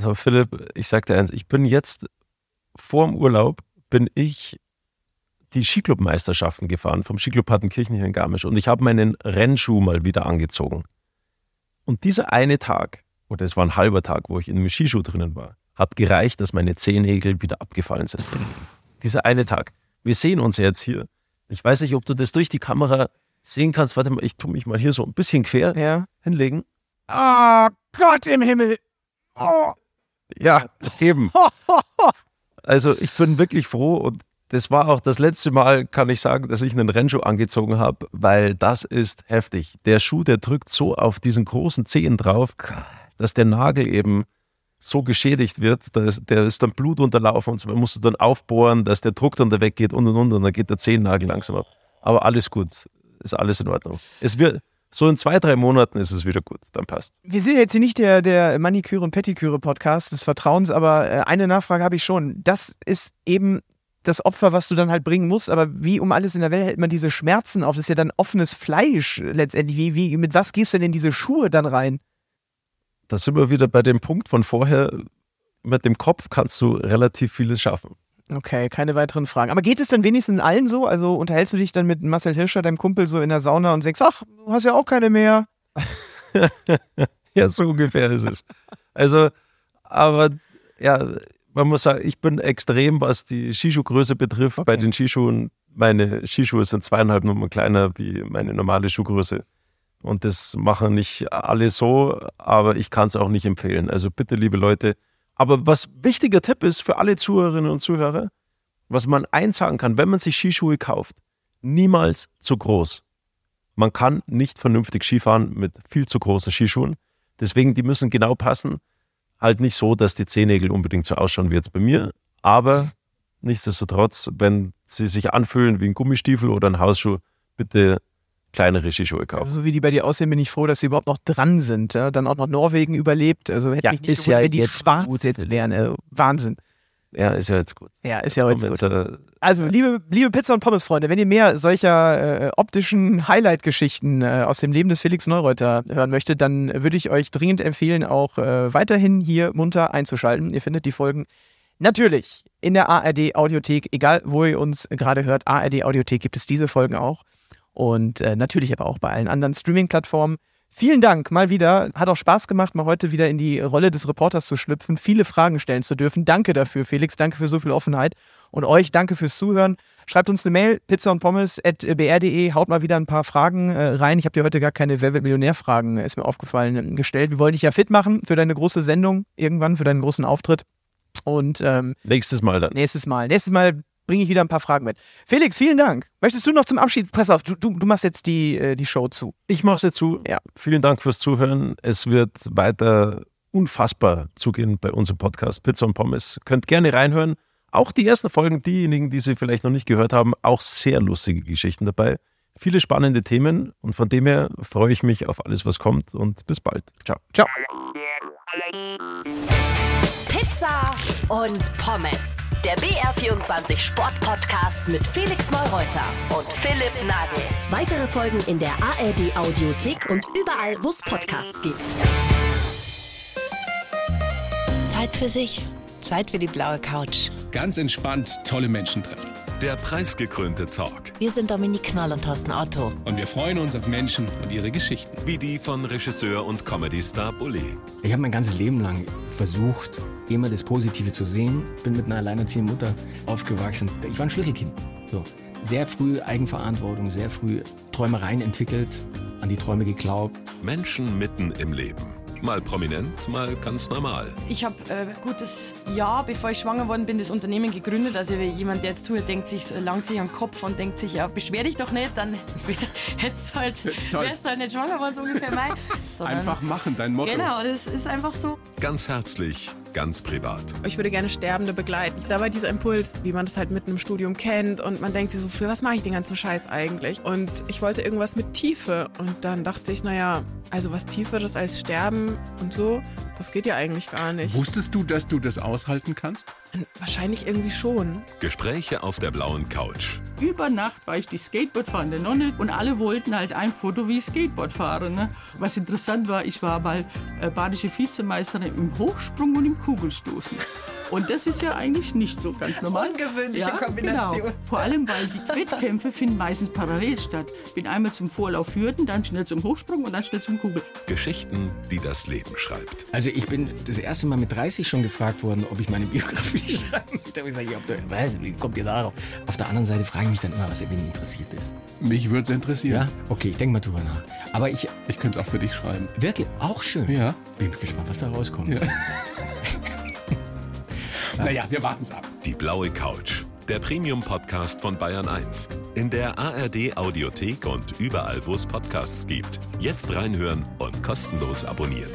[SPEAKER 2] So, Philipp, ich sag dir eins, ich bin jetzt vor dem Urlaub, bin ich die Skiclub-Meisterschaften gefahren vom Skiclub Partenkirchen hier in Garmisch und ich habe meinen Rennschuh mal wieder angezogen. Und dieser eine Tag, oder es war ein halber Tag, wo ich in einem Skischuh drinnen war, hat gereicht, dass meine Zehennägel wieder abgefallen sind. Dieser eine Tag. Wir sehen uns jetzt hier. Ich weiß nicht, ob du das durch die Kamera sehen kannst. Warte mal, ich tue mich mal hier so ein bisschen quer
[SPEAKER 3] Ja.
[SPEAKER 2] hinlegen.
[SPEAKER 3] Oh Gott im Himmel. Oh.
[SPEAKER 2] Ja, eben. Also ich bin wirklich froh und das war auch das letzte Mal, kann ich sagen, dass ich einen Rennschuh angezogen habe, weil das ist heftig. Der Schuh, der drückt so auf diesen großen Zehen drauf, dass der Nagel eben so geschädigt wird, da ist, der ist dann Blut unterlaufen und so musst du dann aufbohren, dass der Druck dann da weggeht und und und und dann geht der Zehennagel langsam ab. Aber alles gut, ist alles in Ordnung. Es wird, so in zwei, drei Monaten ist es wieder gut, dann passt.
[SPEAKER 3] Wir sind jetzt hier nicht der, der Maniküre- und Pettiküre-Podcast des Vertrauens, aber äh, eine Nachfrage habe ich schon. Das ist eben das Opfer, was du dann halt bringen musst, aber wie um alles in der Welt hält man diese Schmerzen auf? Das ist ja dann offenes Fleisch letztendlich. Wie, wie, mit was gehst du denn in diese Schuhe dann rein?
[SPEAKER 2] Da sind wir wieder bei dem Punkt von vorher, mit dem Kopf kannst du relativ vieles schaffen.
[SPEAKER 3] Okay, keine weiteren Fragen. Aber geht es dann wenigstens allen so? Also unterhältst du dich dann mit Marcel Hirscher, deinem Kumpel, so in der Sauna und sagst, ach, du hast ja auch keine mehr.
[SPEAKER 2] Ja, so ungefähr ist es. Also, aber ja, man muss sagen, ich bin extrem, was die Skischuhgröße betrifft. Bei
[SPEAKER 3] Okay.
[SPEAKER 2] den Skischuhen, meine Skischuhe sind zweieinhalb Nummern kleiner wie meine normale Schuhgröße. Und das machen nicht alle so, aber ich kann es auch nicht empfehlen. Also bitte, liebe Leute. Aber was wichtiger Tipp ist für alle Zuhörerinnen und Zuhörer, was man eins sagen kann, wenn man sich Skischuhe kauft, niemals zu groß. Man kann nicht vernünftig Skifahren mit viel zu großen Skischuhen. Deswegen, die müssen genau passen. Halt nicht so, dass die Zehennägel unbedingt so ausschauen wie jetzt bei mir, aber nichtsdestotrotz, wenn sie sich anfühlen wie ein Gummistiefel oder ein Hausschuh, bitte kleinere Skischuhe kaufen.
[SPEAKER 3] Also, so wie die bei dir aussehen, bin ich froh, dass sie überhaupt noch dran sind. Ja? Dann auch noch Norwegen überlebt. Also hätte
[SPEAKER 2] Ja,
[SPEAKER 3] mich nicht
[SPEAKER 2] ist ja
[SPEAKER 3] die
[SPEAKER 2] jetzt
[SPEAKER 3] schwarz
[SPEAKER 2] gut.
[SPEAKER 3] jetzt wären. Äh, Wahnsinn.
[SPEAKER 2] Ja, ist ja jetzt gut.
[SPEAKER 3] Ja, ist ja
[SPEAKER 2] Komm,
[SPEAKER 3] gut.
[SPEAKER 2] jetzt, äh,
[SPEAKER 3] Also, liebe, liebe Pizza- und Pommes-Freunde, wenn ihr mehr solcher äh, optischen Highlight-Geschichten äh, aus dem Leben des Felix Neureuter hören möchtet, dann würde ich euch dringend empfehlen, auch äh, weiterhin hier munter einzuschalten. Ihr findet die Folgen natürlich in der ARD-Audiothek, egal wo ihr uns gerade hört. ARD-Audiothek gibt es diese Folgen auch. Und äh, natürlich aber auch bei allen anderen Streaming-Plattformen. Vielen Dank mal wieder. Hat auch Spaß gemacht, mal heute wieder in die Rolle des Reporters zu schlüpfen, viele Fragen stellen zu dürfen. Danke dafür, Felix. Danke für so viel Offenheit. Und euch danke fürs Zuhören. Schreibt uns eine Mail, pizza und pommes at br.de. Haut mal wieder ein paar Fragen äh, rein. Ich habe dir heute gar keine Wer wird Millionär-Fragen, äh, ist mir aufgefallen, äh, gestellt. Wir wollen dich ja fit machen für deine große Sendung irgendwann, für deinen großen Auftritt. Und ähm,
[SPEAKER 2] nächstes Mal dann.
[SPEAKER 3] nächstes Mal, nächstes Mal bringe ich wieder ein paar Fragen mit. Felix, vielen Dank. Möchtest du noch zum Abschied? Pass auf, du, du, du machst jetzt die, äh, die Show zu.
[SPEAKER 2] Ich mache jetzt zu.
[SPEAKER 3] Ja.
[SPEAKER 2] Vielen Dank fürs Zuhören. Es wird weiter unfassbar zugehen bei unserem Podcast Pizza und Pommes. Könnt gerne reinhören. Auch die ersten Folgen, diejenigen, die Sie vielleicht noch nicht gehört haben, auch sehr lustige Geschichten dabei. Viele spannende Themen und von dem her freue ich mich auf alles, was kommt und bis bald. Ciao.
[SPEAKER 3] Ciao.
[SPEAKER 1] Pizza und Pommes. Der BR24 Sport-Podcast mit Felix Neureuter und Philipp Nagel.
[SPEAKER 4] Weitere Folgen in der ARD Audiothek und überall, wo es Podcasts gibt. Zeit für sich. Zeit für die blaue Couch.
[SPEAKER 5] Ganz entspannt tolle Menschen treffen.
[SPEAKER 6] Der preisgekrönte Talk.
[SPEAKER 4] Wir sind Dominik Knall und Thorsten Otto.
[SPEAKER 5] Und wir freuen uns auf Menschen und ihre Geschichten.
[SPEAKER 6] Wie die von Regisseur und Comedy-Star Bully.
[SPEAKER 7] Ich habe mein ganzes Leben lang versucht, immer das Positive zu sehen. Bin mit einer alleinerziehenden Mutter aufgewachsen. Ich war ein Schlüsselkind. So. Sehr früh Eigenverantwortung, sehr früh Träumereien entwickelt, an die Träume geglaubt.
[SPEAKER 6] Menschen mitten im Leben. Mal prominent, mal ganz normal.
[SPEAKER 8] Ich habe äh, gutes Jahr, bevor ich schwanger worden bin, das Unternehmen gegründet. Also jemand, der jetzt zuhört, denkt sich, langt sich am Kopf und denkt sich, ja, beschwer dich doch nicht, dann hättest halt, wärst halt nicht schwanger worden, so ungefähr mein.
[SPEAKER 5] Einfach machen, dein Motto.
[SPEAKER 8] Genau, das ist einfach so.
[SPEAKER 6] Ganz herzlich, ganz privat.
[SPEAKER 9] Ich würde gerne Sterbende begleiten. Da war dieser Impuls, wie man das halt mitten im Studium kennt und man denkt sich so, für was mache ich den ganzen Scheiß eigentlich? Und ich wollte irgendwas mit Tiefe und dann dachte ich, naja, also was Tieferes als Sterben und so, das geht ja eigentlich gar nicht.
[SPEAKER 5] Wusstest du, dass du das aushalten kannst?
[SPEAKER 9] Wahrscheinlich irgendwie schon.
[SPEAKER 6] Gespräche auf der blauen Couch.
[SPEAKER 10] Über Nacht war ich die Skateboardfahrende Nonne und alle wollten halt ein Foto, wie ich Skateboard fahre. Ne? Was interessant war, ich war mal äh, badische Vizemeisterin im Hochsprung und im Kugelstoßen. Und das ist ja eigentlich nicht so ganz normal.
[SPEAKER 8] Ungewöhnliche ja, Kombination.
[SPEAKER 10] Genau. Vor allem, weil die Wettkämpfe finden meistens parallel statt. Bin einmal zum Vorlauf Hürden, dann schnell zum Hochsprung und dann schnell zum Kugel.
[SPEAKER 6] Geschichten, die das Leben schreibt.
[SPEAKER 7] Also ich bin das erste Mal mit 30 schon gefragt worden, ob ich meine Biografie schreiben möchte. Da habe ich gesagt, ja, was, wie kommt ihr darauf? Auf der anderen Seite frage ich mich dann immer, was wen interessiert ist.
[SPEAKER 5] Mich würde es interessieren.
[SPEAKER 7] Ja? Okay, ich denke mal drüber nach. Aber ich...
[SPEAKER 5] Ich könnte es auch für dich schreiben.
[SPEAKER 7] Wirklich? Auch schön.
[SPEAKER 5] Ja.
[SPEAKER 7] Bin gespannt, was da rauskommt.
[SPEAKER 5] Ja. Naja, wir warten es ab.
[SPEAKER 6] Die blaue Couch. Der Premium-Podcast von Bayern 1. In der ARD Audiothek und überall, wo es Podcasts gibt. Jetzt reinhören und kostenlos abonnieren.